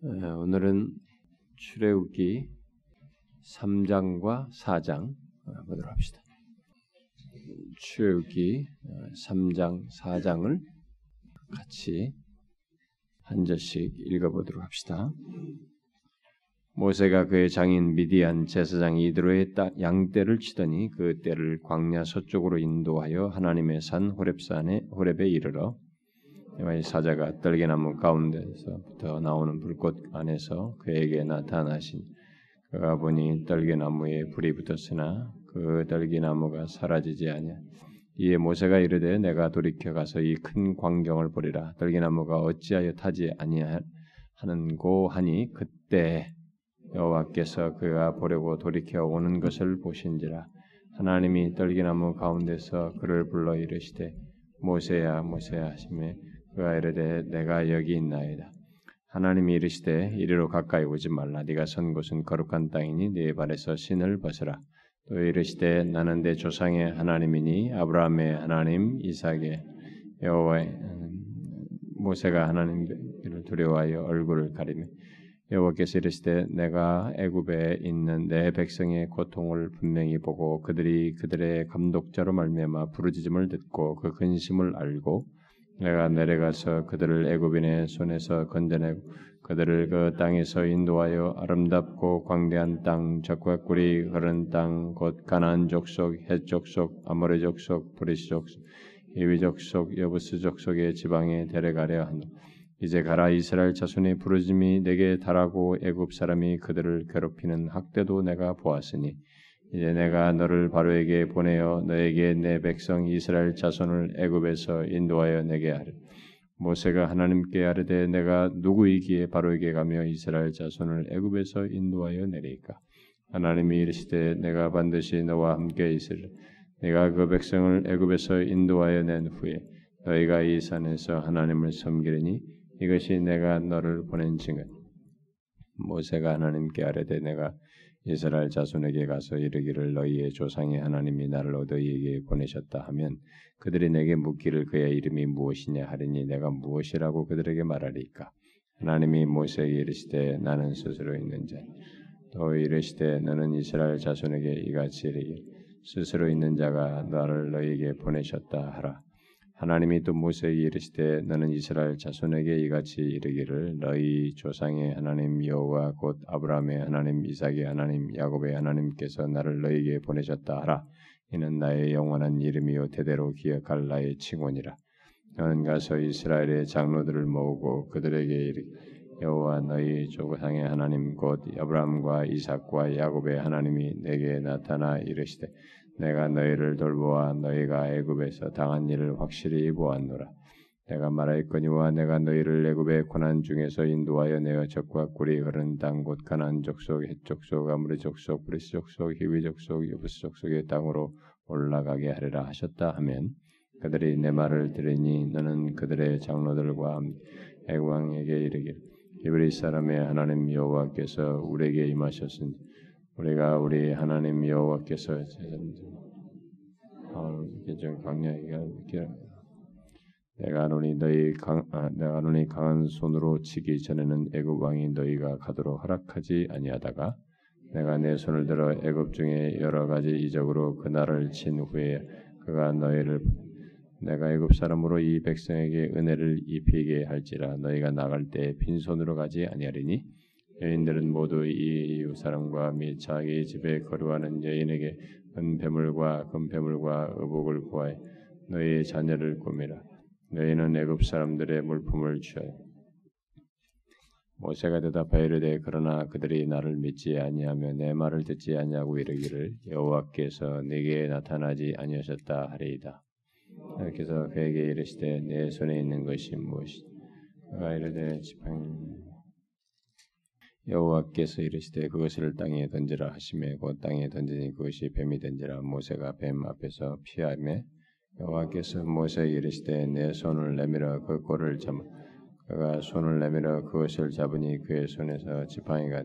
오늘은 출애굽기 3장과 4장 보도록 합시다. 출애굽기 3장, 4장을 같이 한 절씩 읽어보도록 합시다. 모세가 그의 장인 미디안 제사장 이드로의 양떼를 치더니 그 떼를 광야 서쪽으로 인도하여 하나님의 산 호렙산에 호렙에 이르러 여호와의 사자가 떨기나무 가운데서부터 나오는 불꽃 안에서 그에게 나타나신 그가 보니 떨기나무에 불이 붙었으나 그 떨기나무가 사라지지 아니하. 이에 모세가 이르되 내가 돌이켜 가서 이 큰 광경을 보리라. 떨기나무가 어찌하여 타지 아니하는고 하니 그때 여호와께서 그가 보려고 돌이켜 오는 것을 보신지라. 하나님이 떨기나무 가운데서 그를 불러 이르시되 모세야 모세야 하시매 그가 이르되 내가 여기 있나이다. 하나님이 이르시되 이리로 가까이 오지 말라. 네가 선 곳은 거룩한 땅이니 네 발에서 신을 벗으라. 또 이르시되 나는 내 조상의 하나님이니 아브라함의 하나님 이삭의 여호와의 모세가 하나님을 두려워하여 얼굴을 가리며 여호와께서 이르시되 내가 애굽에 있는 내 백성의 고통을 분명히 보고 그들이 그들의 감독자로 말미암아 부르짖음을 듣고 그 근심을 알고 내가 내려가서 그들을 애굽인의 손에서 건져내고 그들을 그 땅에서 인도하여 아름답고 광대한 땅, 젖과 꿀이 흐르는 땅, 곧 가나안 족속, 헷 족속, 아모리 족속, 브리스 족속, 히위 족속, 여부스 족속의 지방에 데려가려 한다. 이제 가라 이스라엘 자손의 부르짖음이 내게 달하고 애굽 사람이 그들을 괴롭히는 학대도 내가 보았으니 이제 내가 너를 바로에게 보내어 너에게 내 백성 이스라엘 자손을 애굽에서 인도하여 내게 하리. 모세가 하나님께 아르되 내가 누구이기에 바로에게 가며 이스라엘 자손을 애굽에서 인도하여 내리까? 하나님이 이르시되 내가 반드시 너와 함께 있으리. 내가 그 백성을 애굽에서 인도하여 낸 후에 너희가 이 산에서 하나님을 섬기리니 이것이 내가 너를 보낸 증언. 모세가 하나님께 아뢰되 내가 이스라엘 자손에게 가서 이르기를 너희의 조상의 하나님이 나를 너희에게 보내셨다 하면 그들이 내게 묻기를 그의 이름이 무엇이냐 하리니 내가 무엇이라고 그들에게 말하리까? 하나님이 모세에게 이르시되 나는 스스로 있는 자. 또 이르시되 너는 이스라엘 자손에게 이같이 이르기 스스로 있는 자가 나를 너희에게 보내셨다 하라 하나님이 또 모세에게 이르시되 너는 이스라엘 자손에게 이같이 이르기를 너희 조상의 하나님 여호와 곧 아브라함의 하나님 이삭의 하나님 야곱의 하나님께서 나를 너희에게 보내셨다 하라. 이는 나의 영원한 이름이요 대대로 기억할 나의 칭호니라. 너는 가서 이스라엘의 장로들을 모으고 그들에게 이르기를 여호와 너희 조상의 하나님 곧 아브라함과 이삭과 야곱의 하나님이 내게 나타나 이르시되 내가 너희를 돌보아 너희가 애굽에서 당한 일을 확실히 보았노라. 내가 말하였거니와 내가 너희를 애굽의 고난 중에서 인도하여 내어 젖과 꿀이 흐르는 땅 곧 가나안 족속, 헷 족속, 아모리 족속, 브리스 족속, 히위 족속, 여부스 족속의 땅으로 올라가게 하리라 하셨다. 하면 그들이 내 말을 들으니 너는 그들의 장로들과 애굽 왕에게 이르길. 히브리 사람의 하나님 여호와께서 우리에게 임하셨으니 우리가 우리 하나님 여호와께서 좀 강력하게 내가 하노니 너희 강 아, 내가 하노니 강한 손으로 치기 전에는 애굽 왕이 너희가 가도록 허락하지 아니하다가 내가 내 손을 들어 애굽 중에 여러 가지 이적으로 그 나라를 친 후에 그가 너희를 내가 애굽 사람으로 이 백성에게 은혜를 입히게 할지라 너희가 나갈 때 빈손으로 가지 아니하리니 여인들은 모두 이 이웃 사람과 및 자기 집에 거류하는 여인에게 은배물과 금배물과 의복을 구하여 너희의 자녀를 꾸미라. 너희는 애굽 사람들의 물품을 취하여 모세가 대답하여 이르되 그러나 그들이 나를 믿지 아니하며 내 말을 듣지 아니하고 이르기를 여호와께서 네게 나타나지 아니하셨다 하리이다. 그래서 그에게 이르시되 내 손에 있는 것이 무엇이냐 그가 이르되 지팡이 여호와께서 이르시되 그것을 땅에 던지라 하시매 곧 땅에 던지니 그것이 뱀이 던지라 모세가 뱀 앞에서 피하매 여호와께서 모세에게 이르시되 내 손을 내밀어 그 꼴을 잡아 그가 손을 내밀어 그것을 잡으니 그의 손에서 지팡이가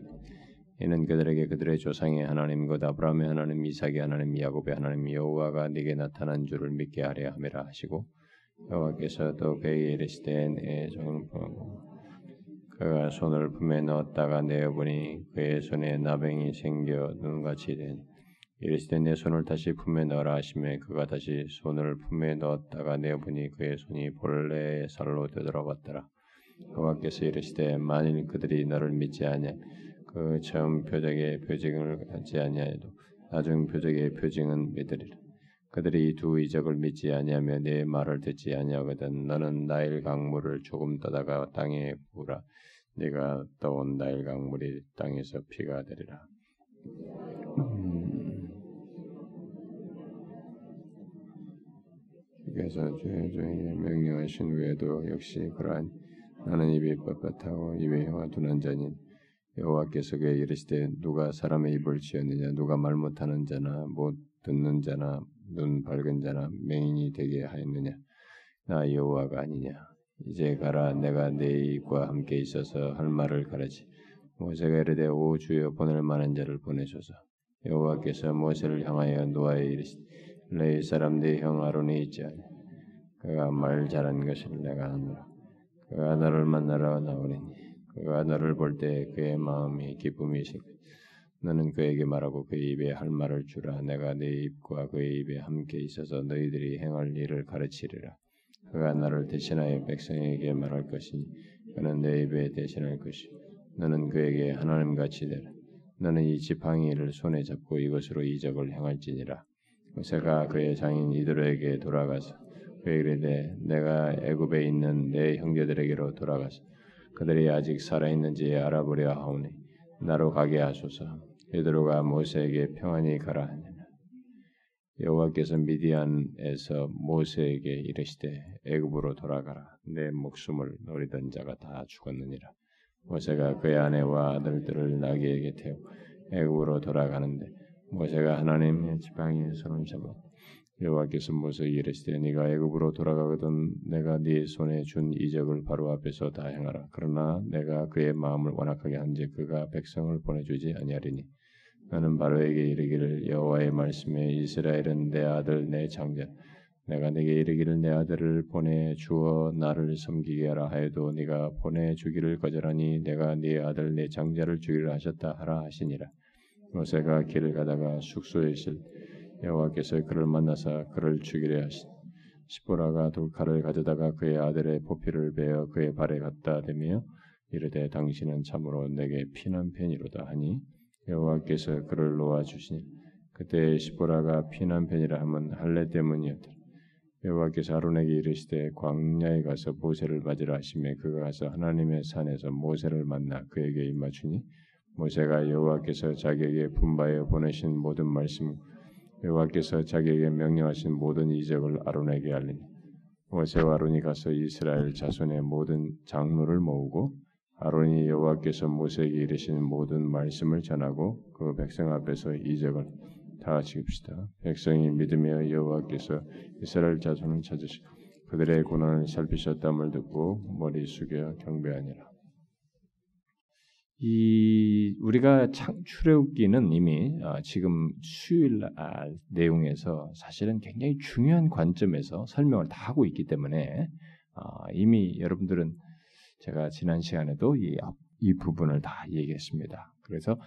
이는 그들에게 그들의 조상의 하나님 곧 아브라함의 하나님 이삭의 하나님 야곱의 하나님 여호와가 네게 나타난 줄을 믿게 하려 함이라 하시고 여호와께서 또 그에게 이르시되 내 종을 그가 손을 품에 넣었다가 내어보니 그의 손에 나병이 생겨 눈같이 되니 이르시되 내 손을 다시 품에 넣으라 하시매 그가 다시 손을 품에 넣었다가 내어보니 그의 손이 본래의 살로 되돌아왔더라. 여호와께서 이르시되 만일 그들이 너를 믿지 아니하 그 처음 표적의 표징을 갖지 아니하여도 나중 표적의 표징은 믿으리라. 그들이 두 이적을 믿지 아니하며 내 말을 듣지 아니하거든 너는 나일 강물을 조금 떠다가 땅에 부으라. 네가 떠온 나일 강물이 땅에서 피가 되리라. 음. 그래서 주의 명령하신 후에도 역시 그러한 나는 입이 뻣뻣하고 입에 혀가 둔한 자니 여호와께서 그에 이르시되 누가 사람의 입을 지었느냐 누가 말 못하는 자나 못 듣는 자나 눈 밝은 자나 맹인이 되게 하였느냐 나 여호와가 아니냐 이제 가라 내가 네 입과 함께 있어서 할 말을 가르치 모세가 이르되 오 주여 보낼 만한 자를 보내소서. 여호와께서 모세를 향하여 노아에 이르시되 레이 사람 네형 아론이 있지 않냐 그가 말 잘한 것을 내가 하노라. 그가 너를 만나러 나오리니 그가 너를 볼 때 그의 마음이 기쁨이 있을 너는 그에게 말하고 그의 입에 할 말을 주라. 내가 네 입과 그의 입에 함께 있어서 너희들이 행할 일을 가르치리라 그가 나를 대신하여 백성에게 말할 것이니 그는 내 입에 대신할 것이 너는 그에게 하나님 같이 되라 너는 이 지팡이를 손에 잡고 이것으로 이적을 행할지니라 모세가 그의 장인 이드로에게 돌아가서 그에게 이르되 내가 애굽에 있는 내 형제들에게로 돌아가서 그들이 아직 살아 있는지 알아보려 하오니 나로 가게 하소서. 베드로가 모세에게 평안히 가라 하니라. 여호와께서 미디안에서 모세에게 이르시되 애굽으로 돌아가라. 내 목숨을 노리던 자가 다 죽었느니라. 모세가 그의 아내와 아들들을 나귀에게 태우 애굽으로 돌아가는데 모세가 하나님의 지팡이에 손을 잡아 여호와께서 모세에게 이르시되 네가 애굽으로 돌아가거든 내가 네 손에 준 이적을 바로 앞에서 다 행하라. 그러나 내가 그의 마음을 완악하게 한지 그가 백성을 보내주지 아니하리니 나는 바로에게 이르기를 여호와의 말씀에 이스라엘은 내 아들 내 장자 내가 네게 이르기를 내 아들을 보내 주어 나를 섬기게 하라 하여도 네가 보내 주기를 거절하니 내가 네 아들 내 장자를 주기를 하셨다 하라 하시니라. 모세가 길을 가다가 숙소에 있을 여호와께서 그를 만나사 그를 죽이려 하신 시보라가 돌칼을 가져다가 그의 아들의 보피를 베어 그의 발에 갖다 대며 이르되 당신은 참으로 내게 피난 편이로다 하니 여호와께서 그를 놓아 주시니 그때 시보라가 피난편이라 하면 할례 때문이었더라. 여호와께서 아론에게 이르시되 광야에 가서 모세를 맞으라 하시매 그가 가서 하나님의 산에서 모세를 만나 그에게 입맞추니 모세가 여호와께서 자기에게 분바에 보내신 모든 말씀 여호와께서 자기에게 명령하신 모든 이적을 아론에게 알리니 모세와 아론이 가서 이스라엘 자손의 모든 장로를 모으고 아론이 여호와께서 모세에게 이르신 모든 말씀을 전하고 그 백성 앞에서 이적을 다 지읍시다. 백성이 믿으며 여호와께서 이스라엘 자손을 찾으시고 그들의 고난을 살피셨담을 듣고 머리 숙여 경배하니라. 이 우리가 출애굽기는 이미 어, 지금 수요일 내용에서 사실은 굉장히 중요한 관점에서 설명을 다 하고 있기 때문에 어, 이미 여러분들은 제가 지난 시간에도 이, 이 부분을 다 얘기했습니다. 그래서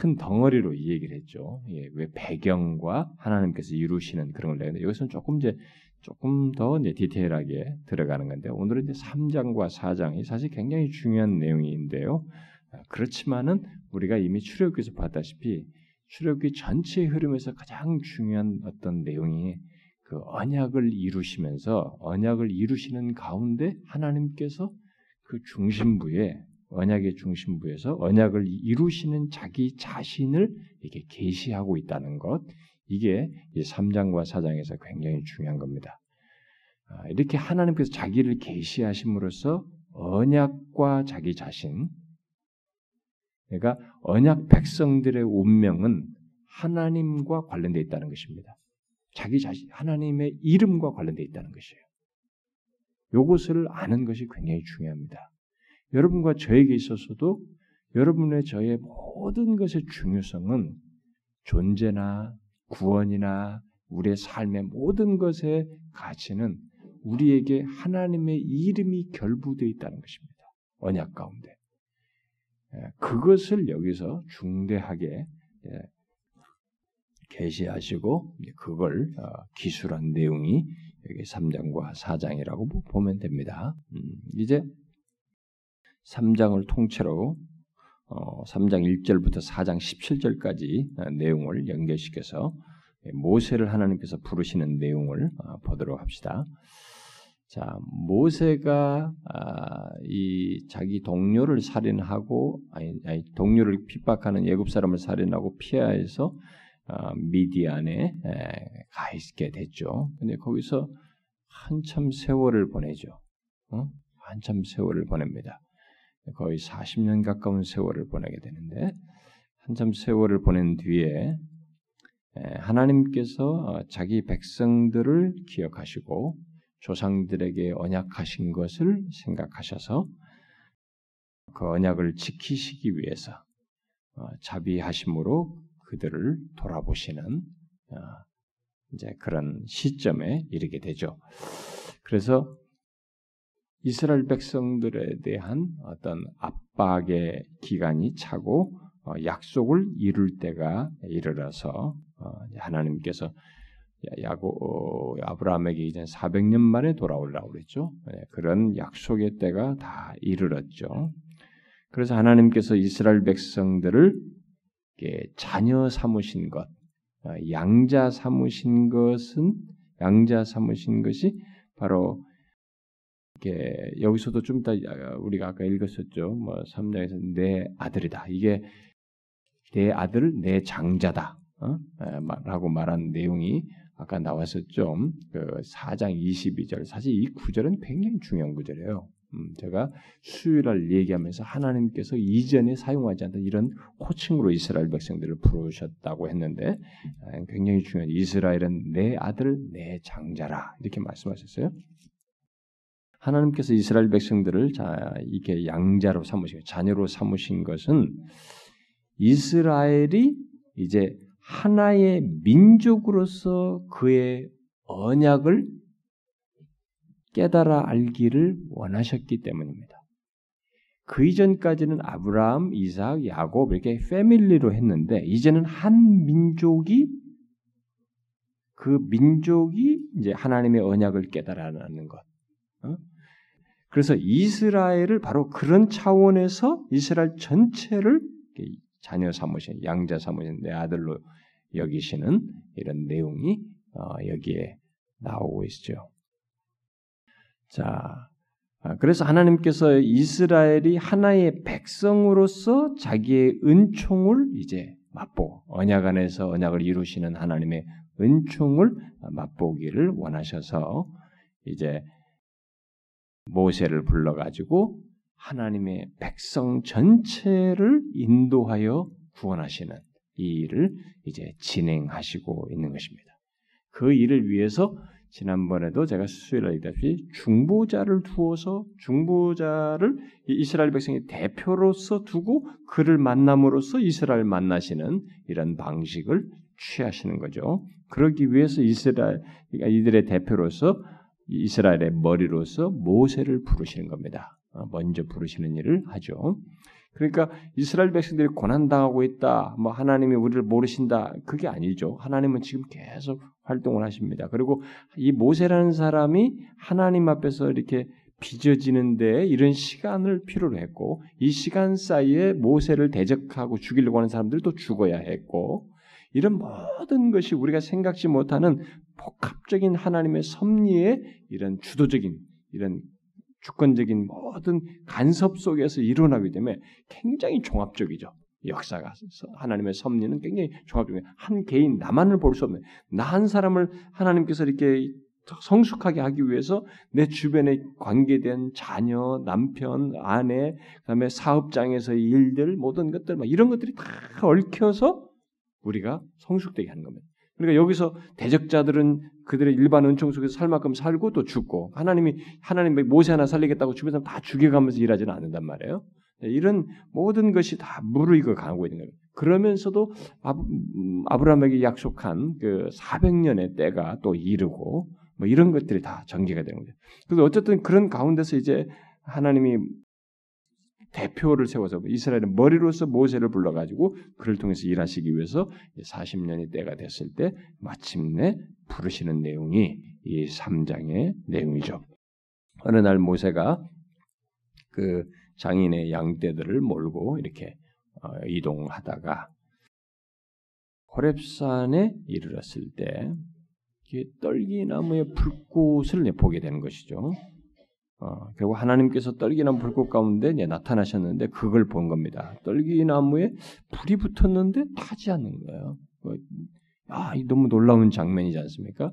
큰 덩어리로 이 얘기를 했죠. 예, 왜 배경과 하나님께서 이루시는 그런 걸 내는데 여기서는 조금 이제 조금 더 이제 디테일하게 들어가는 건데 오늘은 이제 3장과 4장이 사실 굉장히 중요한 내용인데요. 아, 그렇지만은 우리가 이미 출애굽기에서 봤다시피 출애굽기 전체의 흐름에서 가장 중요한 어떤 내용이 그 언약을 이루시면서 언약을 이루시는 가운데 하나님께서 그 중심부에 언약의 중심부에서 언약을 이루시는 자기 자신을 이렇게 계시하고 있다는 것 이게 이 3장과 4장에서 굉장히 중요한 겁니다. 아, 이렇게 하나님께서 자기를 계시하심으로써 언약과 자기 자신 그러니까 언약 백성들의 운명은 하나님과 관련되어 있다는 것입니다. 자기 자신, 하나님의 이름과 관련되어 있다는 것이에요. 이것을 아는 것이 굉장히 중요합니다. 여러분과 저에게 있어서도 여러분의 저의 모든 것의 중요성은 존재나 구원이나 우리의 삶의 모든 것의 가치는 우리에게 하나님의 이름이 결부되어 있다는 것입니다. 언약 가운데 예, 그것을 여기서 중대하게 예, 계시하시고 그걸 어, 기술한 내용이 여기 3장과 4장이라고 보면 됩니다. 음, 이제 3장을 통째로 3장 어, 1절부터 4장 17절까지 어, 내용을 연결시켜서 모세를 하나님께서 부르시는 내용을 보도록 합시다. 자, 모세가 아, 이 자기 동료를 살인하고 아니, 아니 동료를 핍박하는 예굽 사람을 살인하고 피하여서 아, 미디안에 에, 가 있게 됐죠. 근데 거기서 한참 세월을 보내죠. 어? 한참 세월을 보냅니다. 거의 40년 가까운 세월을 보내게 되는데 한참 세월을 보낸 뒤에 하나님께서 어, 자기 백성들을 기억하시고 조상들에게 언약하신 것을 생각하셔서 그 언약을 지키시기 위해서 어, 자비하심으로 그들을 돌아보시는 어, 이제 그런 시점에 이르게 되죠. 그래서 이스라엘 백성들에 대한 어떤 압박의 기간이 차고 어, 약속을 이룰 때가 이르러서 하나님께서 야고 어, 아브라함에게 이제 400년 만에 돌아오려고 그랬죠. 네, 그런 약속의 때가 다 이르렀죠. 그래서 하나님께서 이스라엘 백성들을 자녀 삼으신 것, 어, 양자 삼으신 것은 양자 삼으신 것이 바로 이게 여기서도 좀 이따 우리가 아까 읽었었죠. 뭐 3장에서 내 아들이다. 이게 내 아들, 내 장자다. 어? 라고 말한 내용이 아까 나왔었죠. 그 4장 22절. 사실 이 구절은 굉장히 중요한 구절이에요. 음, 제가 수요일날 얘기하면서 하나님께서 이전에 사용하지 않던 이런 호칭으로 이스라엘 백성들을 부르셨다고 했는데 아, 굉장히 중요한 이스라엘은 내 아들 내 장자라 이렇게 말씀하셨어요. 하나님께서 이스라엘 백성들을 자 이게 양자로 삼으신 자녀로 삼으신 것은 이스라엘이 이제 하나의 민족으로서 그의 언약을 깨달아 알기를 원하셨기 때문입니다. 그 이전까지는 아브라함, 이삭, 야곱 이렇게 패밀리로 했는데 이제는 한 민족이 그 민족이 이제 하나님의 언약을 깨달아라는 것. 어? 그래서 이스라엘을 바로 그런 차원에서 이스라엘 전체를 자녀 삼으신 양자 삼으신 내 아들로 여기시는 이런 내용이 어, 여기에 나오고 있죠. 자, 아, 그래서 하나님께서 이스라엘이 하나의 백성으로서 자기의 은총을 이제 맛보 언약 안에서 언약을 이루시는 하나님의 은총을 맛보기를 원하셔서 이제 모세를 불러가지고 하나님의 백성 전체를 인도하여 구원하시는 이 일을 이제 진행하시고 있는 것입니다. 그 일을 위해서 지난번에도 제가 수요일에 얘기했다시피 중보자를 두어서 중보자를 이스라엘 백성의 대표로서 두고 그를 만남으로써 이스라엘 만나시는 이런 방식을 취하시는 거죠. 그러기 위해서 이스라엘 그러니까 이들의 대표로서 이스라엘의 머리로서 모세를 부르시는 겁니다. 어, 먼저 부르시는 일을 하죠. 그러니까 이스라엘 백성들이 고난당하고 있다. 뭐 하나님이 우리를 모르신다. 그게 아니죠. 하나님은 지금 계속 활동을 하십니다. 그리고 이 모세라는 사람이 하나님 앞에서 이렇게 빚어지는데 이런 시간을 필요로 했고 이 시간 사이에 모세를 대적하고 죽이려고 하는 사람들도 죽어야 했고 이런 모든 것이 우리가 생각지 못하는 복합적인 하나님의 섭리의 이런 주도적인 이런 주권적인 모든 간섭 속에서 일어나기 때문에 굉장히 종합적이죠. 역사가 하나님의 섭리는 굉장히 종합적이에요. 한 개인 나만을 볼 수 없는 나 한 사람을 하나님께서 이렇게 성숙하게 하기 위해서 내 주변에 관계된 자녀, 남편, 아내, 그다음에 사업장에서의 일들 모든 것들 막 이런 것들이 다 얽혀서 우리가 성숙되게 하는 겁니다. 그러니까 여기서 대적자들은 그들의 일반 은총 속에서 살 만큼 살고 또 죽고 하나님이 하나님이 모세 하나 살리겠다고 주변 사람 다 죽여가면서 일하지는 않는단 말이에요. 네, 이런 모든 것이 다 무르익어 가고 있는 거예요. 그러면서도 음, 아브라함에게 약속한 그 400년의 때가 또 이르고 뭐 이런 것들이 다 전개가 되는 거죠. 그래서 어쨌든 그런 가운데서 이제 하나님이 대표를 세워서 이스라엘의 머리로서 모세를 불러가지고 그를 통해서 일하시기 위해서 40년이 때가 됐을 때 마침내 부르시는 내용이 이 3장의 내용이죠. 어느 날 모세가 그 장인의 양떼들을 몰고 이렇게 어, 이동하다가 호렙산에 이르렀을 때 떨기나무의 불꽃을 보게 되는 것이죠. 어, 결국 하나님께서 떨기나무 불꽃 가운데 나타나셨는데 그걸 본 겁니다. 떨기나무에 불이 붙었는데 타지 않는 거예요. 뭐, 아, 너무 놀라운 장면이지 않습니까?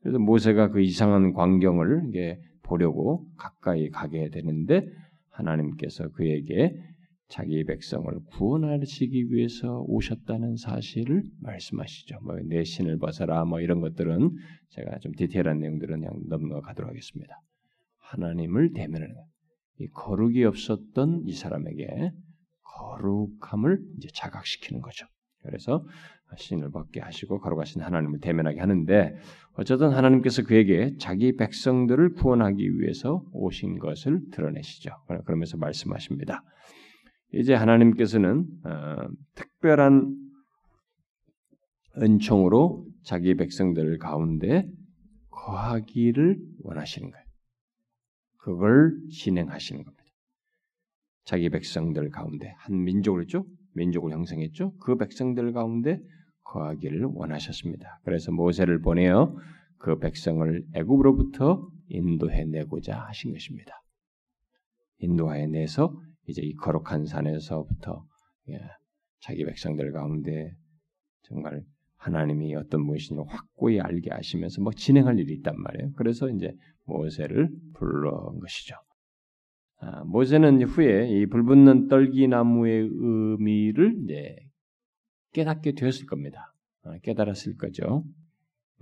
그래서 모세가 그 이상한 광경을 이게 보려고 가까이 가게 되는데 하나님께서 그에게 자기 백성을 구원하시기 위해서 오셨다는 사실을 말씀하시죠. 뭐 내 신을 벗어라 뭐 이런 것들은 제가 좀 디테일한 내용들은 그냥 넘어가도록 하겠습니다. 하나님을 대면하는 이 거룩이 없었던 이 사람에게 거룩함을 이제 자각시키는 거죠. 그래서 신을 벗게 하시고 거룩하신 하나님을 대면하게 하는데 어쨌든 하나님께서 그에게 자기 백성들을 구원하기 위해서 오신 것을 드러내시죠. 그러면서 말씀하십니다. 이제 하나님께서는 어, 특별한 은총으로 자기 백성들 가운데 거하기를 원하시는 거예요. 그걸 진행하시는 겁니다. 자기 백성들 가운데 한 민족을 했죠. 민족을 형성했죠. 그 백성들 가운데 거하기를 원하셨습니다. 그래서 모세를 보내어 그 백성을 애굽으로부터 인도해 내고자 하신 것입니다. 인도해 내서 이제 이 거룩한 산에서부터 예, 자기 백성들 가운데 정말 하나님이 어떤 무엇인지 확고히 알게 하시면서 뭐 진행할 일이 있단 말이에요. 그래서 이제 모세를 불러온 것이죠. 아, 모세는 후에 이 불붙는 떨기나무의 의미를 이제 깨닫게 되었을 겁니다. 아, 깨달았을 거죠.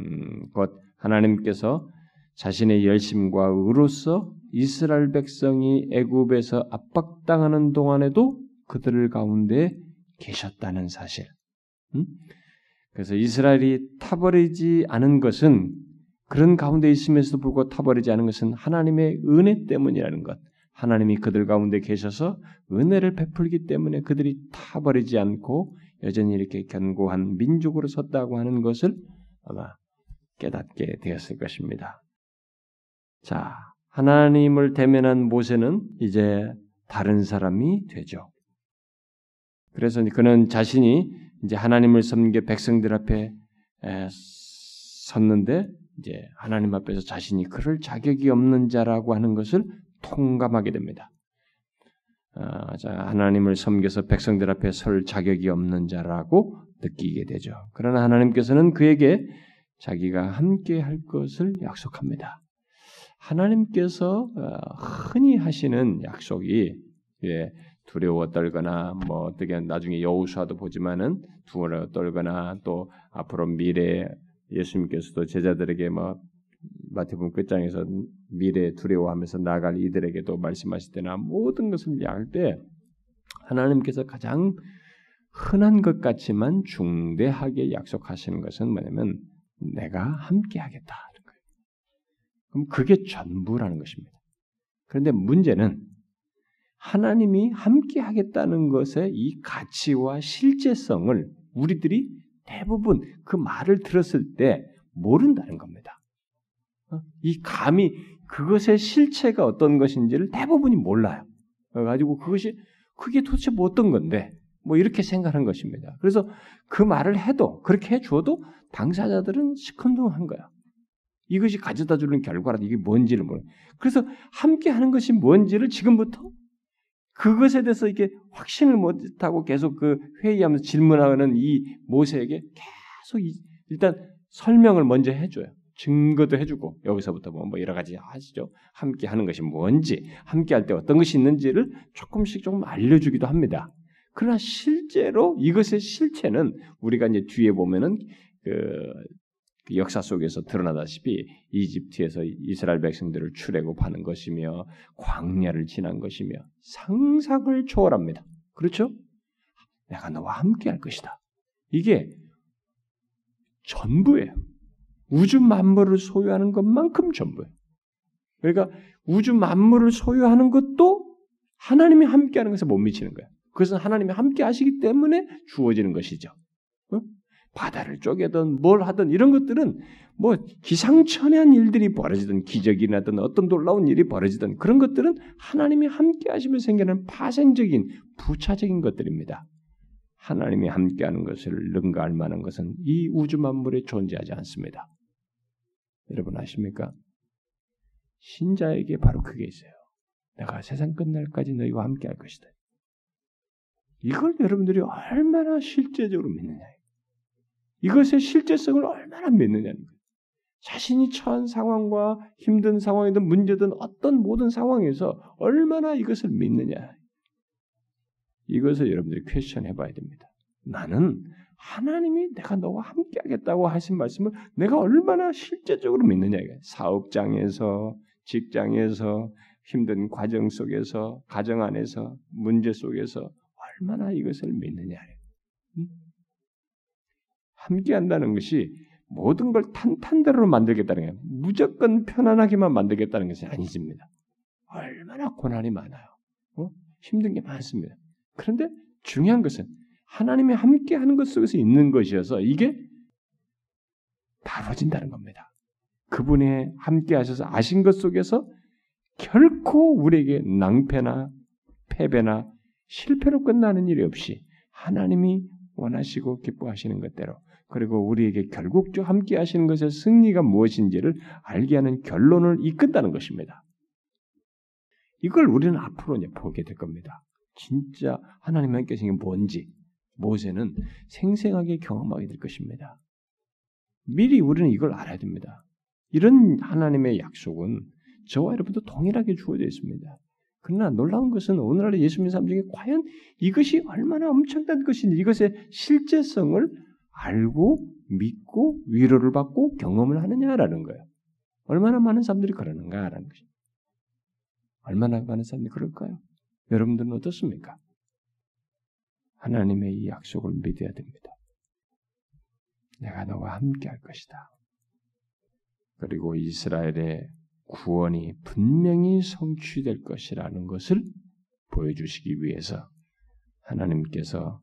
음, 곧 하나님께서 자신의 열심과 의로서 이스라엘 백성이 애굽에서 압박당하는 동안에도 그들 가운데 계셨다는 사실. 음? 그래서 이스라엘이 타버리지 않은 것은 그런 가운데 있으면서도 불구하고 타버리지 않은 것은 하나님의 은혜 때문이라는 것. 하나님이 그들 가운데 계셔서 은혜를 베풀기 때문에 그들이 타버리지 않고 여전히 이렇게 견고한 민족으로 섰다고 하는 것을 아마 깨닫게 되었을 것입니다. 자, 하나님을 대면한 모세는 이제 다른 사람이 되죠. 그래서 그는 자신이 이제 하나님을 섬겨 백성들 앞에 섰는데 이제 하나님 앞에서 자신이 그럴 자격이 없는 자라고 하는 것을 통감하게 됩니다. 아, 자, 하나님을 섬겨서 백성들 앞에 설 자격이 없는 자라고 느끼게 되죠. 그러나 하나님께서는 그에게 자기가 함께 할 것을 약속합니다. 하나님께서 어, 흔히 하시는 약속이 예, 두려워 떨거나 뭐 어떻게 나중에 여우수아도 보지만은 두려워 떨거나 또 앞으로 미래 예수님께서도 제자들에게 뭐 마태복음 끝장에서 미래 두려워하면서 나갈 이들에게도 말씀하실 때나 모든 것을 할때 하나님께서 가장 흔한 것 같지만 중대하게 약속하시는 것은 뭐냐면 내가 함께 하겠다 하는 거예요. 그럼 그게 전부라는 것입니다. 그런데 문제는 하나님이 함께 하겠다는 것의 이 가치와 실제성을 우리들이 대부분 그 말을 들었을 때 모른다는 겁니다. 어? 이 감이 그것의 실체가 어떤 것인지를 대부분이 몰라요. 그래가지고 그것이 그게 도대체 뭐 어떤 건데 뭐 이렇게 생각하는 것입니다. 그래서 그 말을 해도 그렇게 해주어도 당사자들은 시큰둥한 거야. 이것이 가져다 주는 결과라 이게 뭔지를 모르. 그래서 함께 하는 것이 뭔지를 지금부터 그것에 대해서 이게 확신을 못하고 계속 그 회의하면서 질문하는 이 모세에게 계속 일단 설명을 먼저 해줘요. 증거도 해주고 여기서부터 뭐, 뭐 여러 가지 하시죠. 함께 하는 것이 뭔지, 함께 할 때 어떤 것이 있는지를 조금씩 조금 알려주기도 합니다. 그러나 실제로 이것의 실체는 우리가 이제 뒤에 보면은 그, 그 역사 속에서 드러나다시피 이집트에서 이스라엘 백성들을 출애굽하는 것이며 광야를 지난 것이며 상상을 초월합니다. 그렇죠? 내가 너와 함께 할 것이다. 이게 전부예요. 우주 만물을 소유하는 것만큼 전부예요. 그러니까 우주 만물을 소유하는 것도 하나님이 함께하는 것에 못 미치는 거야. 그것은 하나님이 함께 하시기 때문에 주어지는 것이죠. 어? 바다를 쪼개든 뭘 하든 이런 것들은 뭐 기상천외한 일들이 벌어지든 기적이 나든 어떤 놀라운 일이 벌어지든 그런 것들은 하나님이 함께 하시면 생기는 파생적인 부차적인 것들입니다. 하나님이 함께하는 것을 능가할 만한 것은 이 우주 만물에 존재하지 않습니다. 여러분 아십니까? 신자에게 바로 그게 있어요. 내가 세상 끝날까지 너희와 함께 할 것이다. 이걸 여러분들이 얼마나 실제적으로 믿느냐. 이것의 실제성을 얼마나 믿느냐는 거예요. 자신이 처한 상황과 힘든 상황이든 문제든 어떤 모든 상황에서 얼마나 이것을 믿느냐. 이것을 여러분들이 퀘스천 해봐야 됩니다. 나는 하나님이 내가 너와 함께 하겠다고 하신 말씀을 내가 얼마나 실제적으로 믿느냐. 사업장에서, 직장에서, 힘든 과정 속에서, 가정 안에서, 문제 속에서 얼마나 이것을 믿느냐. 함께 한다는 것이 모든 걸 탄탄대로 만들겠다는 게 무조건 편안하게만 만들겠다는 것이 아니집니다. 얼마나 고난이 많아요. 어? 힘든 게 많습니다. 그런데 중요한 것은 하나님이 함께 하는 것 속에서 있는 것이어서 이게 다뤄진다는 겁니다. 그분이 함께 하셔서 아신 것 속에서 결코 우리에게 낭패나 패배나 실패로 끝나는 일이 없이 하나님이 원하시고 기뻐하시는 것대로 그리고 우리에게 결국적 함께 하시는 것의 승리가 무엇인지를 알게 하는 결론을 이끈다는 것입니다. 이걸 우리는 앞으로 보게 될 겁니다. 진짜 하나님 함께 하신 게 뭔지 모세는 생생하게 경험하게 될 것입니다. 미리 우리는 이걸 알아야 됩니다. 이런 하나님의 약속은 저와 여러분도 동일하게 주어져 있습니다. 그러나 놀라운 것은 오늘날 예수 사람 중에 과연 이것이 얼마나 엄청난 것인지 이것의 실제성을 알고 믿고 위로를 받고 경험을 하느냐라는 거예요. 얼마나 많은 사람들이 그러는가라는 것입니다. 얼마나 많은 사람들이 그럴까요? 여러분들은 어떻습니까? 하나님의 이 약속을 믿어야 됩니다. 내가 너와 함께 할 것이다. 그리고 이스라엘의 구원이 분명히 성취될 것이라는 것을 보여주시기 위해서 하나님께서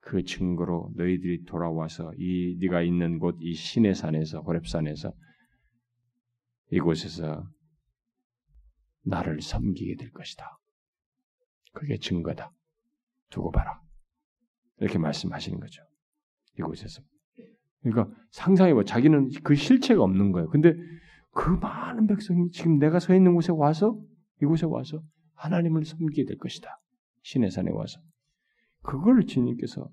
그 증거로 너희들이 돌아와서 이 네가 있는 곳 이 신의 산에서 호렙산에서 이곳에서 나를 섬기게 될 것이다. 그게 증거다. 두고 봐라. 이렇게 말씀하시는 거죠. 이곳에서. 그러니까 상상해봐. 자기는 그 실체가 없는 거예요. 근데 그 많은 백성이 지금 내가 서 있는 곳에 와서 이곳에 와서 하나님을 섬기게 될 것이다. 신의 산에 와서. 그걸 주님께서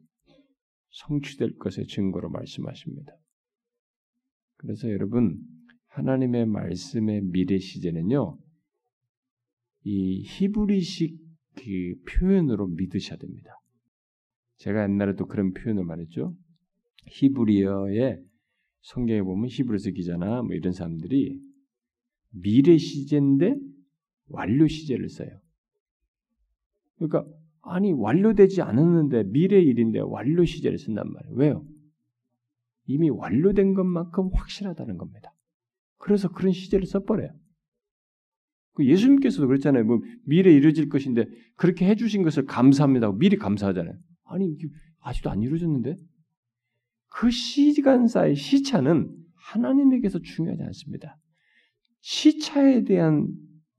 성취될 것의 증거로 말씀하십니다. 그래서 여러분 하나님의 말씀의 미래 시제는요. 이 히브리식 그 표현으로 믿으셔야 됩니다. 제가 옛날에도 그런 표현을 말했죠. 히브리어의 성경에 보면 히브리서 기자나 뭐 이런 사람들이 미래 시제인데 완료 시제를 써요. 그러니까 아니 완료되지 않았는데 미래 일인데 완료 시제를 쓴단 말이에요. 왜요? 이미 완료된 것만큼 확실하다는 겁니다. 그래서 그런 시제를 써버려요. 그 예수님께서도 그랬잖아요. 뭐 미래 이루어질 것인데 그렇게 해주신 것을 감사합니다. 미리 감사하잖아요. 아니 아직도 안 이루어졌는데 그 시간사의 시차는 하나님에게서 중요하지 않습니다. 시차에 대한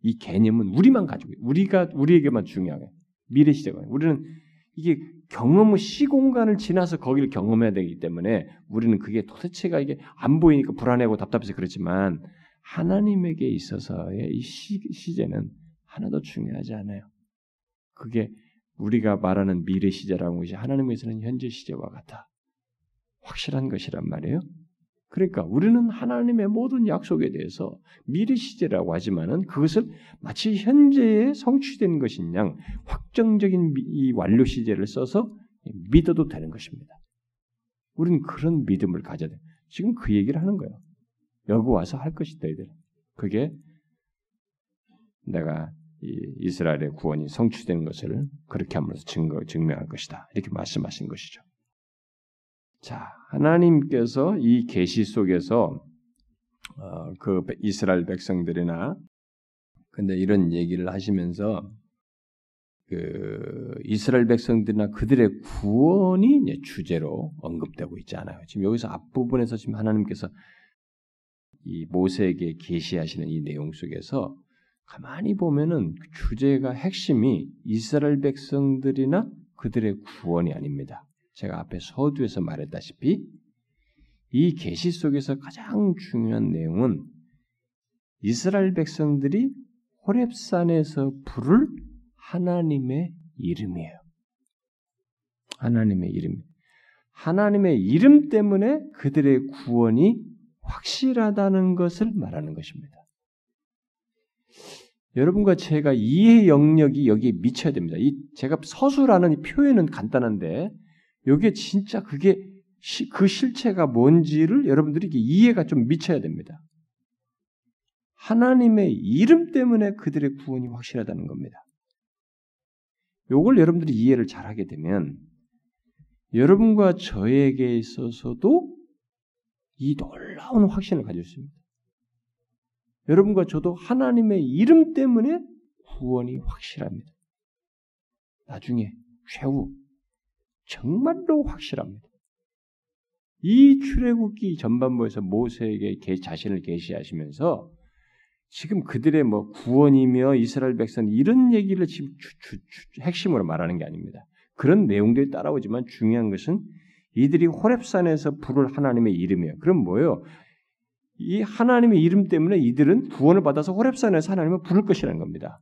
이 개념은 우리만 가지고 우리가 우리에게만 중요해요. 미래 시대가 우리는 이게 경험의 시공간을 지나서 거기를 경험해야 되기 때문에 우리는 그게 도대체가 이게 안 보이니까 불안하고 답답해서 그렇지만 하나님에게 있어서의 이 시, 시제는 하나도 중요하지 않아요. 그게 우리가 말하는 미래 시제라는 것이 하나님에서는 현재 시제와 같아. 확실한 것이란 말이에요. 그러니까 우리는 하나님의 모든 약속에 대해서 미래 시제라고 하지만은 그것을 마치 현재에 성취된 것인 양 확정적인 이 완료 시제를 써서 믿어도 되는 것입니다. 우리는 그런 믿음을 가져야 돼. 지금 그 얘기를 하는 거예요. 여기 와서 할 것이다, 이들. 그게 내가 이 이스라엘의 구원이 성취되는 것을 그렇게 함으로써 증거, 증명할 것이다. 이렇게 말씀하신 것이죠. 자, 하나님께서 이 계시 속에서 어, 그 이스라엘 백성들이나 근데 이런 얘기를 하시면서 그 이스라엘 백성들이나 그들의 구원이 주제로 언급되고 있지 않아요. 지금 여기서 앞부분에서 지금 하나님께서 이 모세에게 계시하시는 이 내용 속에서 가만히 보면은 그 주제가 핵심이 이스라엘 백성들이나 그들의 구원이 아닙니다. 제가 앞에 서두에서 말했다시피 이 계시 속에서 가장 중요한 내용은 이스라엘 백성들이 호렙산에서 부를 하나님의 이름이에요. 하나님의 이름. 하나님의 이름 때문에 그들의 구원이 확실하다는 것을 말하는 것입니다. 여러분과 제가 이해 영역이 여기에 미쳐야 됩니다. 이 제가 서술하는 이 표현은 간단한데 여기에 진짜 그게 시, 그 실체가 뭔지를 여러분들이 이해가 좀 미쳐야 됩니다. 하나님의 이름 때문에 그들의 구원이 확실하다는 겁니다. 요걸 여러분들이 이해를 잘하게 되면 여러분과 저에게 있어서도 이 놀라운 확신을 있습니다. 여러분과 저도 하나님의 이름 때문에 구원이 확실합니다. 나중에 최후 정말로 확실합니다. 이 출애굽기 전반부에서 모세에게 자신을 계시하시면서 지금 그들의 뭐 구원이며 이스라엘 백성 이런 얘기를 지금 주, 주, 주, 핵심으로 말하는 게 아닙니다. 그런 내용들이 따라오지만 중요한 것은 이들이 호렙산에서 부를 하나님의 이름이에요. 그럼 뭐예요? 이 하나님의 이름 때문에 이들은 구원을 받아서 호렙산에서 하나님을 부를 것이라는 겁니다.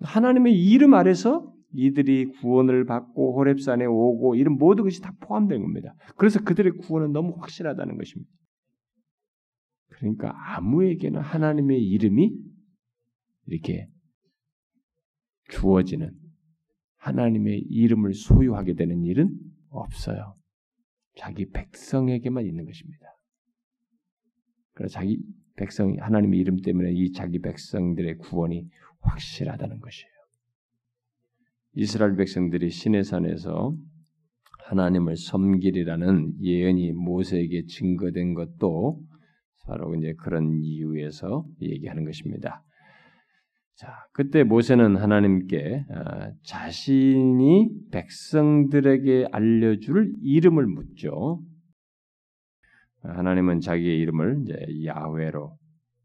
하나님의 이름 아래서 이들이 구원을 받고 호렙산에 오고 이런 모든 것이 다 포함된 겁니다. 그래서 그들의 구원은 너무 확실하다는 것입니다. 그러니까 아무에게나 하나님의 이름이 이렇게 주어지는 하나님의 이름을 소유하게 되는 일은 없어요. 자기 백성에게만 있는 것입니다. 그래서 자기 백성 하나님의 이름 때문에 이 자기 백성들의 구원이 확실하다는 것이에요. 이스라엘 백성들이 시내산에서 하나님을 섬기리라는 예언이 모세에게 증거된 것도 바로 이제 그런 이유에서 얘기하는 것입니다. 자, 그때 모세는 하나님께 아, 자신이 백성들에게 알려줄 이름을 묻죠. 하나님은 자기의 이름을 이제 야훼로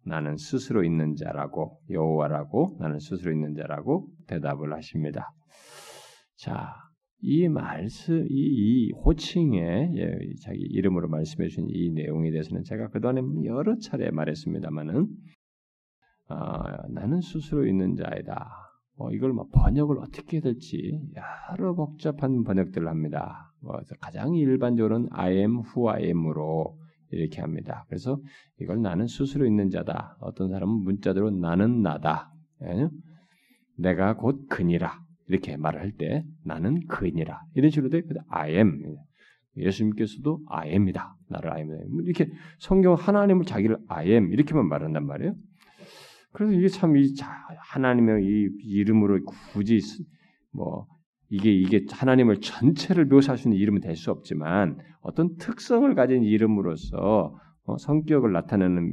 나는 스스로 있는 자라고 여호와라고 나는 스스로 있는 자라고 대답을 하십니다. 자, 이 말씀, 이, 이 호칭에 예, 자기 이름으로 말씀해 주신 이 내용에 대해서는 제가 그동안에 여러 차례 말했습니다만은 아, 나는 스스로 있는 자이다. 뭐 이걸 뭐 번역을 어떻게 될지 여러 복잡한 번역들을 합니다. 뭐 가장 일반적으로는 I am who I am으로 이렇게 합니다. 그래서 이걸 나는 스스로 있는 자다. 어떤 사람은 문자대로 나는 나다. 예? 내가 곧 그니라. 이렇게 말을 할 때 나는 그이니라 이런 식으로 돼. I am. 예수님께서도 I am이다. 나를 I am. 이렇게 성경 하나님을 자기를 I am 이렇게만 말한단 말이에요. 그래서 이게 참 이 하나님의 이 이름으로 굳이 뭐 이게 이게 하나님을 전체를 묘사할 수 있는 이름은 될 수 없지만 어떤 특성을 가진 이름으로서 어, 성격을 나타내는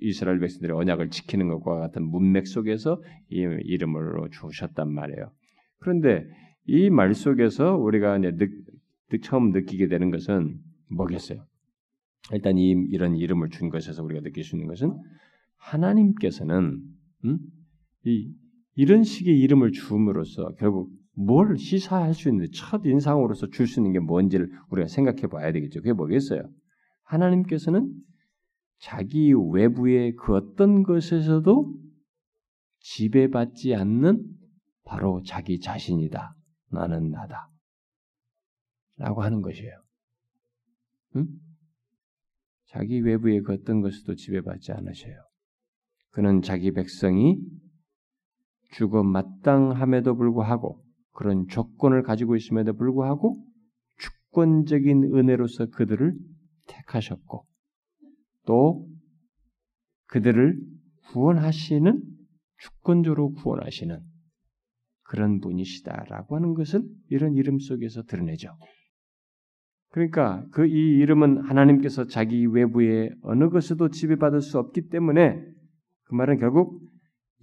이스라엘 백성들의 언약을 지키는 것과 같은 문맥 속에서 이 이름으로 주셨단 말이에요. 그런데 이 말 속에서 우리가 이제 느, 처음 느끼게 되는 것은 뭐겠어요? 일단 이 이런 이름을 준 것에서 우리가 느낄 수 있는 것은 하나님께서는 음? 이 이런 식의 이름을 주음으로써 결국 뭘 시사할 수 있는 첫 인상으로서 줄 수 있는 게 뭔지를 우리가 생각해 봐야 되겠죠. 그게 뭐겠어요? 하나님께서는 자기 외부의 그 어떤 것에서도 지배받지 않는 바로 자기 자신이다. 나는 나다. 라고 하는 것이에요. 응? 자기 외부의 그 어떤 것에도 지배받지 않으셔요. 그는 자기 백성이 죽어 마땅함에도 불구하고 그런 조건을 가지고 있음에도 불구하고 주권적인 은혜로서 그들을 택하셨고 또 그들을 구원하시는 주권적으로 구원하시는 그런 분이시다라고 하는 것을 이런 이름 속에서 드러내죠. 그러니까 그 이 이름은 하나님께서 자기 외부의 어느 것에도 지배받을 수 없기 때문에 그 말은 결국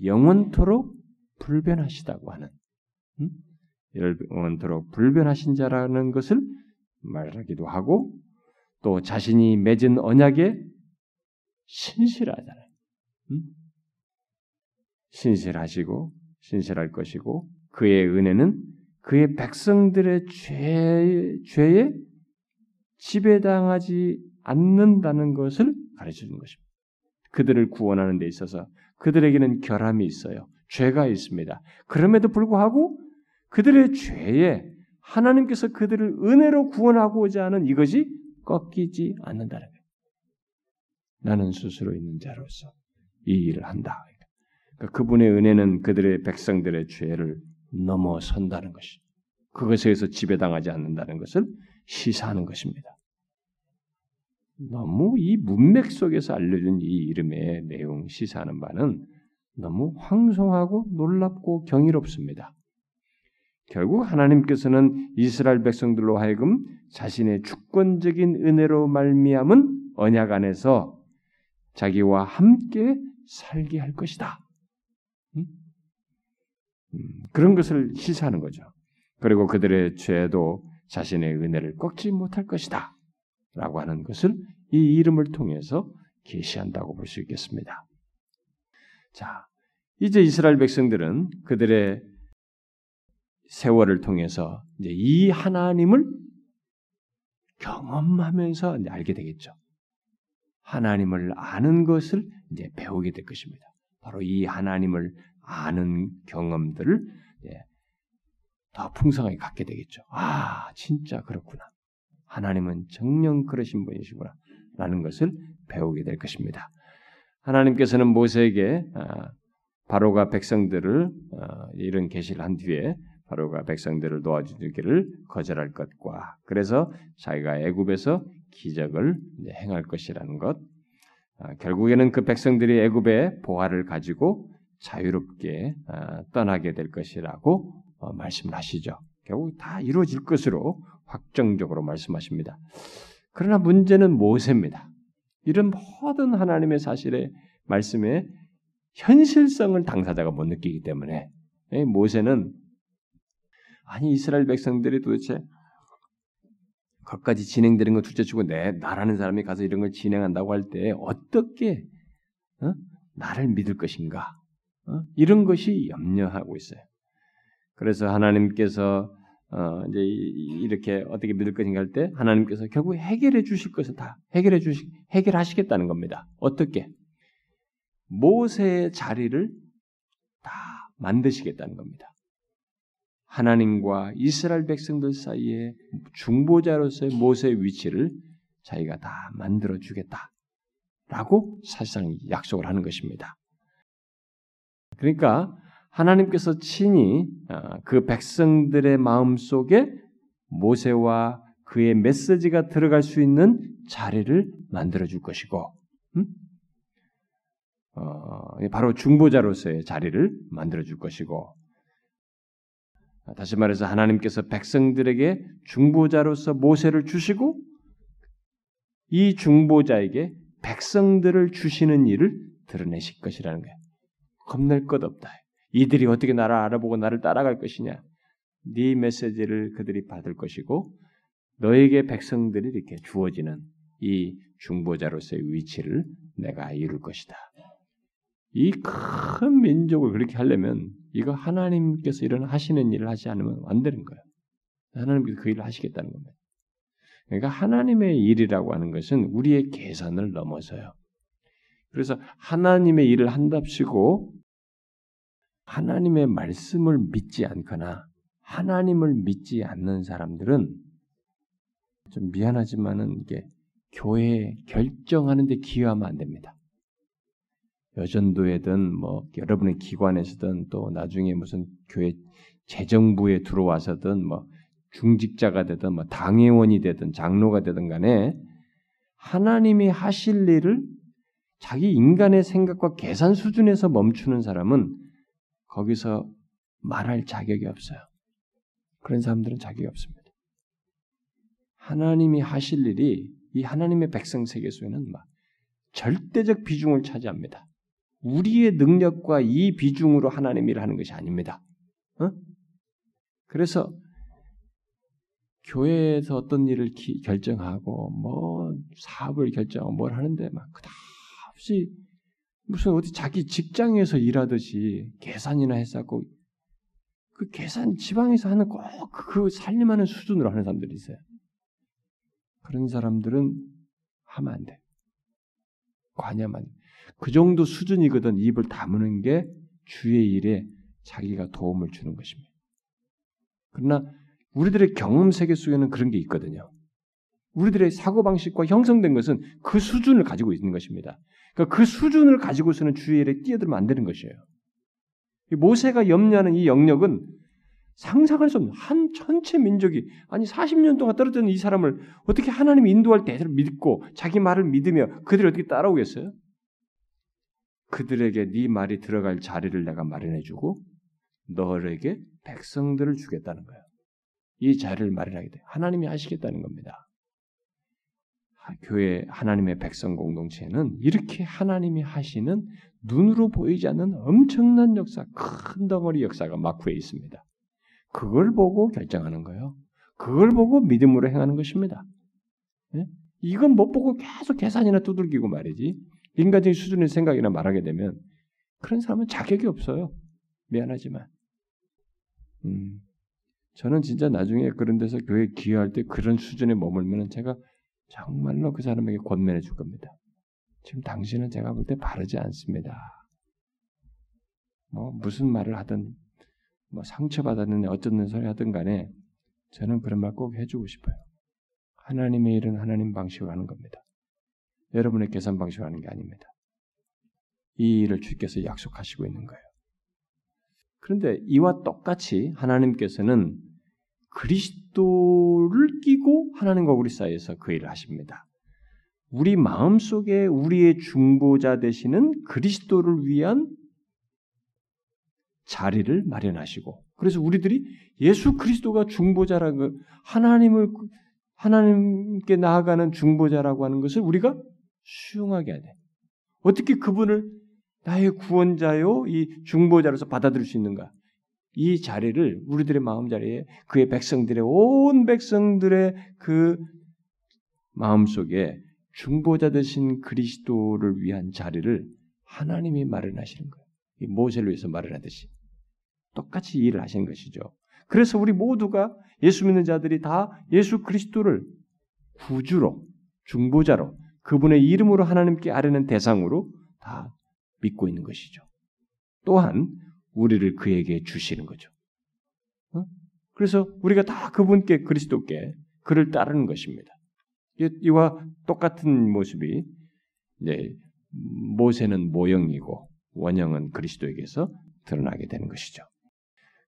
영원토록 불변하시다고 하는 음? 영원토록 불변하신 자라는 것을 말하기도 하고 또 자신이 맺은 언약에 신실하잖아요. 음? 신실하시고 신실할 것이고 그의 은혜는 그의 백성들의 죄, 죄에 지배당하지 않는다는 것을 가르쳐 주는 것입니다. 그들을 구원하는 데 있어서 그들에게는 결함이 있어요. 죄가 있습니다. 그럼에도 불구하고 그들의 죄에 하나님께서 그들을 은혜로 구원하고자 하는 이것이 꺾이지 않는다는 거예요. 나는 스스로 있는 자로서 이 일을 한다. 그러니까 그분의 은혜는 그들의 백성들의 죄를 넘어선다는 것이 그것에 의해서 지배당하지 않는다는 것을 시사하는 것입니다. 너무 이 문맥 속에서 알려준 이 이름의 내용 시사하는 바는 너무 황송하고 놀랍고 경이롭습니다. 결국 하나님께서는 이스라엘 백성들로 하여금 자신의 주권적인 은혜로 말미암은 언약 안에서 자기와 함께 살게 할 것이다. 음? 음, 그런 것을 시사하는 거죠. 그리고 그들의 죄도 자신의 은혜를 꺾지 못할 것이다. 라고 하는 것을 이 이름을 통해서 계시한다고 볼 수 있겠습니다. 자, 이제 이스라엘 백성들은 그들의 세월을 통해서 이제 이 하나님을 경험하면서 알게 되겠죠. 하나님을 아는 것을 이제 배우게 될 것입니다. 바로 이 하나님을 아는 경험들을 더 풍성하게 갖게 되겠죠. 아, 진짜 그렇구나. 하나님은 정령 그러신 분이시구나. 라는 것을 배우게 될 것입니다. 하나님께서는 모세에게 아, 바로가 백성들을 아, 이런 계시를 한 뒤에 바로가 백성들을 도와주기를 거절할 것과 그래서 자기가 애굽에서 기적을 행할 것이라는 것. 아, 결국에는 그 백성들이 애굽의 보화를 가지고 자유롭게 떠나게 될 것이라고 어, 말씀을 하시죠. 결국 다 이루어질 것으로 확정적으로 말씀하십니다. 그러나 문제는 모세입니다. 이런 모든 하나님의 사실의 말씀에 현실성을 당사자가 못 느끼기 때문에 모세는 아니 이스라엘 백성들이 도대체 거까지 진행되는 거 둘째치고 내 나라는 사람이 가서 이런 걸 진행한다고 할 때 어떻게 어? 나를 믿을 것인가 어? 이런 것이 염려하고 있어요. 그래서 하나님께서 어, 이제 이렇게 어떻게 믿을 것인가 할 때 하나님께서 결국 해결해 주실 것을 다 해결해 주시 해결하시겠다는 겁니다. 어떻게? 모세의 자리를 다 만드시겠다는 겁니다. 하나님과 이스라엘 백성들 사이에 중보자로서의 모세의 위치를 자기가 다 만들어 주겠다라고 사실상 약속을 하는 것입니다. 그러니까 하나님께서 친히 어, 그 백성들의 마음 속에 모세와 그의 메시지가 들어갈 수 있는 자리를 만들어 줄 것이고, 음? 어, 바로 중보자로서의 자리를 만들어 줄 것이고, 다시 말해서 하나님께서 백성들에게 중보자로서 모세를 주시고, 이 중보자에게 백성들을 주시는 일을 드러내실 것이라는 거예요. 겁낼 것 없다. 이들이 어떻게 나를 알아보고 나를 따라갈 것이냐? 네 메시지를 그들이 받을 것이고 너에게 백성들이 이렇게 주어지는 이 중보자로서의 위치를 내가 이룰 것이다. 이 큰 민족을 그렇게 하려면 이거 하나님께서 이런 하시는 일을 하지 않으면 안 되는 거예요. 하나님께서 그 일을 하시겠다는 겁니다. 그러니까 하나님의 일이라고 하는 것은 우리의 계산을 넘어서요. 그래서 하나님의 일을 한답시고 하나님의 말씀을 믿지 않거나 하나님을 믿지 않는 사람들은 좀 미안하지만은 이게 교회 결정하는 데 기여하면 안 됩니다. 여전도에든 뭐 여러분의 기관에서든 또 나중에 무슨 교회 재정부에 들어와서든 뭐 중직자가 되든 뭐 당회원이 되든 장로가 되든 간에 하나님이 하실 일을 자기 인간의 생각과 계산 수준에서 멈추는 사람은 거기서 말할 자격이 없어요. 그런 사람들은 자격이 없습니다. 하나님이 하실 일이 이 하나님의 백성 세계 속에는 막 절대적 비중을 차지합니다. 우리의 능력과 이 비중으로 하나님 일을 하는 것이 아닙니다. 어? 그래서 교회에서 어떤 일을 기, 결정하고 뭐 사업을 결정하고 뭘 하는데 막 그다없이 무슨 어디 자기 직장에서 일하듯이 계산이나 했었고 그 계산 지방에서 하는 꼭 그 살림하는 수준으로 하는 사람들이 있어요. 그런 사람들은 하면 안 돼. 관여만. 그 정도 수준이거든 입을 다무는 게 주의 일에 자기가 도움을 주는 것입니다. 그러나 우리들의 경험 세계 속에는 그런 게 있거든요. 우리들의 사고방식과 형성된 것은 그 수준을 가지고 있는 것입니다. 그러니까 그 수준을 가지고서는 주의 일에 뛰어들면 안 되는 것이에요. 모세가 염려하는 이 영역은 상상할 수 없는 한 전체 민족이 아니 40년 동안 떨어졌는 이 사람을 어떻게 하나님이 인도할 때를 믿고 자기 말을 믿으며 그들이 어떻게 따라오겠어요? 그들에게 네 말이 들어갈 자리를 내가 마련해주고 너에게 백성들을 주겠다는 거예요. 이 자리를 마련하게 돼. 하나님이 하시겠다는 겁니다. 교회 하나님의 백성 공동체는 이렇게 하나님이 하시는 눈으로 보이지 않는 엄청난 역사, 큰 덩어리 역사가 막후에 있습니다. 그걸 보고 결정하는 거예요. 그걸 보고 믿음으로 행하는 것입니다. 네? 이건 못 보고 계속 계산이나 두들기고 말이지. 인간적인 수준의 생각이나 말하게 되면 그런 사람은 자격이 없어요. 미안하지만. 음, 저는 진짜 나중에 그런 데서 교회 기여할 때 그런 수준에 머물면 제가 정말로 그 사람에게 권면해 줄 겁니다. 지금 당신은 제가 볼 때 바르지 않습니다. 뭐 무슨 말을 하든 뭐 상처받았는데 어쩌는 소리 하든 간에 저는 그런 말 꼭 해주고 싶어요. 하나님의 일은 하나님 방식으로 하는 겁니다. 여러분의 계산 방식으로 하는 게 아닙니다. 이 일을 주께서 약속하시고 있는 거예요. 그런데 이와 똑같이 하나님께서는 그리스도를 끼고 하나님과 우리 사이에서 그 일을 하십니다. 우리 마음 속에 우리의 중보자 되시는 그리스도를 위한 자리를 마련하시고 그래서 우리들이 예수 그리스도가 중보자라는 걸 하나님을 하나님께 나아가는 중보자라고 하는 것을 우리가 수용하게 해야 돼. 어떻게 그분을 나의 구원자요 이 중보자로서 받아들일 수 있는가? 이 자리를 우리들의 마음 자리에 그의 백성들의 온 백성들의 그 마음 속에 중보자 되신 그리스도를 위한 자리를 하나님이 마련하시는 거예요. 이 모세를 위해서 마련하듯이 똑같이 일을 하시는 것이죠. 그래서 우리 모두가 예수 믿는 자들이 다 예수 그리스도를 구주로 중보자로 그분의 이름으로 하나님께 아뢰는 대상으로 다 믿고 있는 것이죠. 또한 우리를 그에게 주시는 거죠. 어? 그래서 우리가 다 그분께 그리스도께 그를 따르는 것입니다. 이와 똑같은 모습이 이제 모세는 모형이고 원형은 그리스도에게서 드러나게 되는 것이죠.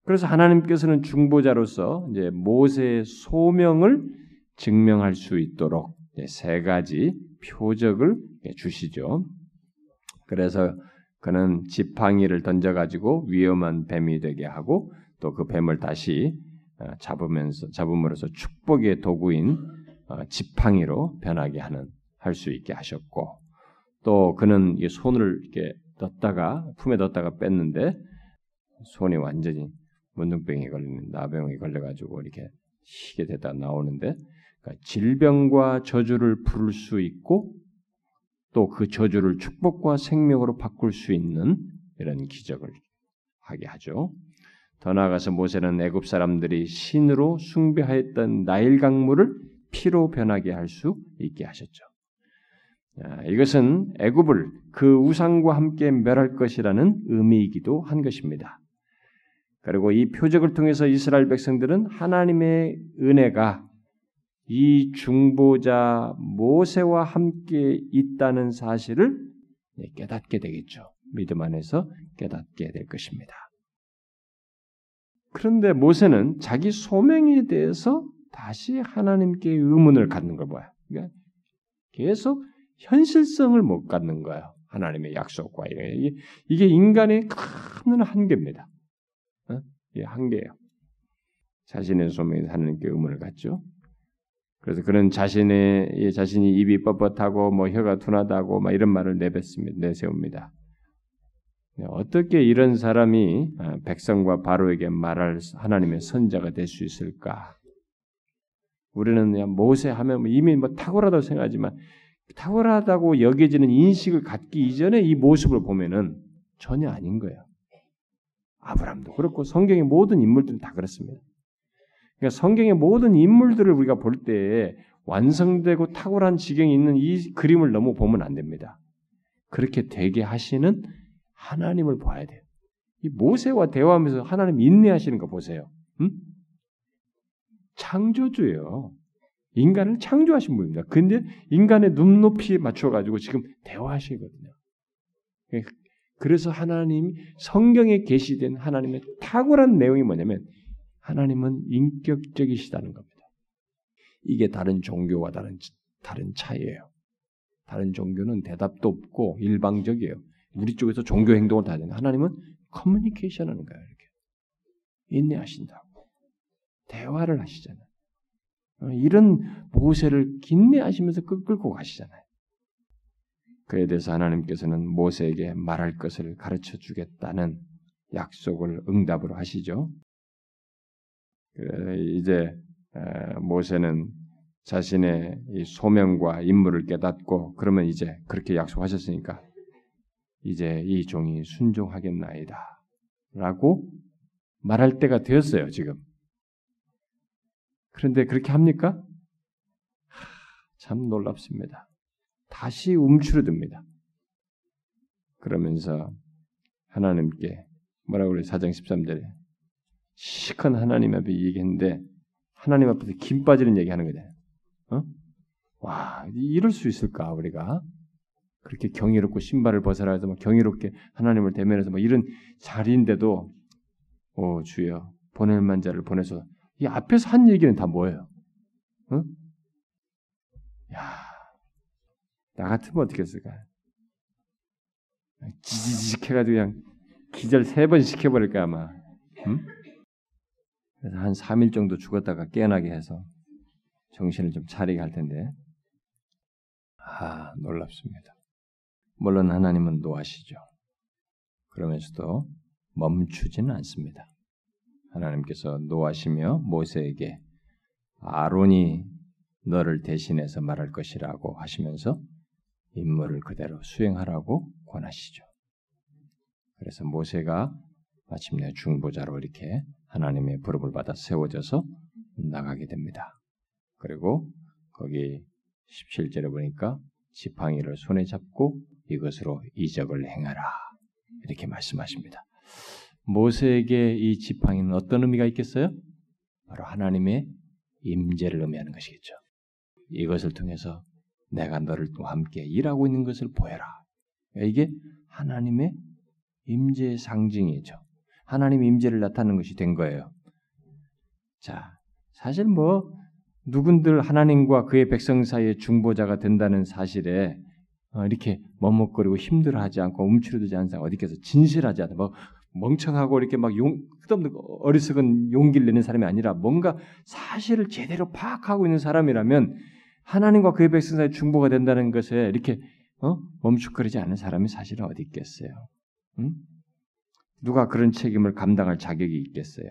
그래서 하나님께서는 중보자로서 이제 모세의 소명을 증명할 수 있도록 세 가지 표적을 주시죠. 그래서 그는 지팡이를 던져가지고 위험한 뱀이 되게 하고 또 그 뱀을 다시 어, 잡으면서 잡음으로써 축복의 도구인 어, 지팡이로 변하게 하는 할 수 있게 하셨고 또 그는 손을 이렇게 넣다가 품에 넣다가 뺐는데 손이 완전히 문둥병이 걸리는 나병이 걸려가지고 이렇게 희게 되다 나오는데 그러니까 질병과 저주를 부를 수 있고 또 그 저주를 축복과 생명으로 바꿀 수 있는 이런 기적을 하게 하죠. 더 나아가서 모세는 애굽 사람들이 신으로 숭배하였던 나일 강물을 피로 변하게 할 수 있게 하셨죠. 이것은 애굽을 그 우상과 함께 멸할 것이라는 의미이기도 한 것입니다. 그리고 이 표적을 통해서 이스라엘 백성들은 하나님의 은혜가 이 중보자 모세와 함께 있다는 사실을 깨닫게 되겠죠. 믿음 안에서 깨닫게 될 것입니다. 그런데 모세는 자기 소명에 대해서 다시 하나님께 의문을 갖는 걸 봐요. 그러니까 계속 현실성을 못 갖는 거예요. 하나님의 약속과 이게, 이게 인간의 큰 한계입니다. 어? 이게 한계예요. 자신의 소명에 하나님께 의문을 갖죠. 그래서 그런 자신의 자신이 입이 뻣뻣하고 뭐 혀가 둔하다고 막 이런 말을 내뱉습니다. 내세웁니다. 네, 어떻게 이런 사람이 아, 백성과 바로에게 말할 하나님의 선자가 될 수 있을까? 우리는 그냥 모세 하면 뭐 이미 뭐 탁월하다고 생각하지만 탁월하다고 여겨지는 인식을 갖기 이전에 이 모습을 보면은 전혀 아닌 거예요. 아브람도 그렇고 성경의 모든 인물들은 다 그렇습니다. 그러니까 성경의 모든 인물들을 우리가 볼때 완성되고 탁월한 지경이 있는 이 그림을 너무 보면 안 됩니다. 그렇게 되게 하시는 하나님을 봐야 돼요. 이 모세와 대화하면서 하나님 인내하시는 거 보세요. 응? 창조주예요. 인간을 창조하신 분입니다. 근데 인간의 눈높이에 맞춰가지고 지금 대화하시거든요. 그래서 하나님 성경에 계시된 하나님의 탁월한 내용이 뭐냐면 하나님은 인격적이시다는 겁니다. 이게 다른 종교와 다른 다른 차이예요. 다른 종교는 대답도 없고 일방적이에요. 우리 쪽에서 종교 행동을 다 하는 하나님은 커뮤니케이션 하는 거예요. 이렇게 인내하신다고 대화를 하시잖아요. 어, 이런 모세를 긴내하시면서 끌고 가시잖아요. 그에 대해서 하나님께서는 모세에게 말할 것을 가르쳐 주겠다는 약속을 응답으로 하시죠. 이제 모세는 자신의 소명과 임무를 깨닫고 그러면 이제 그렇게 약속하셨으니까 이제 이 종이 순종하겠나이다. 라고 말할 때가 되었어요, 지금. 그런데 그렇게 합니까? 참 놀랍습니다. 다시 움츠러듭니다. 그러면서 하나님께 뭐라고 그래 사장 13절에 시큰 하나님 앞에 얘기했는데 하나님 앞에서 김 빠지는 얘기하는 거잖아요. 어? 와 이럴 수 있을까 우리가 그렇게 경이롭고 신발을 벗어라 해서 막 경이롭게 하나님을 대면해서 막 이런 자리인데도 오 주여 보낼 만자를 보내서 이 앞에서 한 얘기는 다 뭐예요? 어? 야, 나 같으면 어떻게 했을까? 지지직 해가지고 그냥 기절 세 번 시켜버릴까 아마. 응? 그래서 한 3일 정도 죽었다가 깨어나게 해서 정신을 좀 차리게 할 텐데. 아, 놀랍습니다. 물론 하나님은 노하시죠. 그러면서도 멈추지는 않습니다. 하나님께서 노하시며 모세에게 아론이 너를 대신해서 말할 것이라고 하시면서 임무를 그대로 수행하라고 권하시죠. 그래서 모세가 마침내 중보자로 이렇게 하나님의 부름을 받아 세워져서 나가게 됩니다. 그리고 거기 17절에 보니까 지팡이를 손에 잡고 이것으로 이적을 행하라. 이렇게 말씀하십니다. 모세에게 이 지팡이는 어떤 의미가 있겠어요? 바로 하나님의 임재를 의미하는 것이겠죠. 이것을 통해서 내가 너를 또 함께 일하고 있는 것을 보여라. 이게 하나님의 임재의 상징이죠. 하나님 임재를 나타내는 것이 된 거예요. 자, 사실 뭐 누군들 하나님과 그의 백성 사이의 중보자가 된다는 사실에 어, 이렇게 머뭇거리고 힘들어하지 않고 움츠러들지 않은 사람 어디께서 진실하지 않아 뭐 멍청하고 이렇게 막 용, 끝없는 어리석은 용기를 내는 사람이 아니라 뭔가 사실을 제대로 파악하고 있는 사람이라면 하나님과 그의 백성 사이 중보가 된다는 것에 이렇게 어? 멈칫거리지 않은 사람이 사실은 어디 있겠어요? 응? 누가 그런 책임을 감당할 자격이 있겠어요?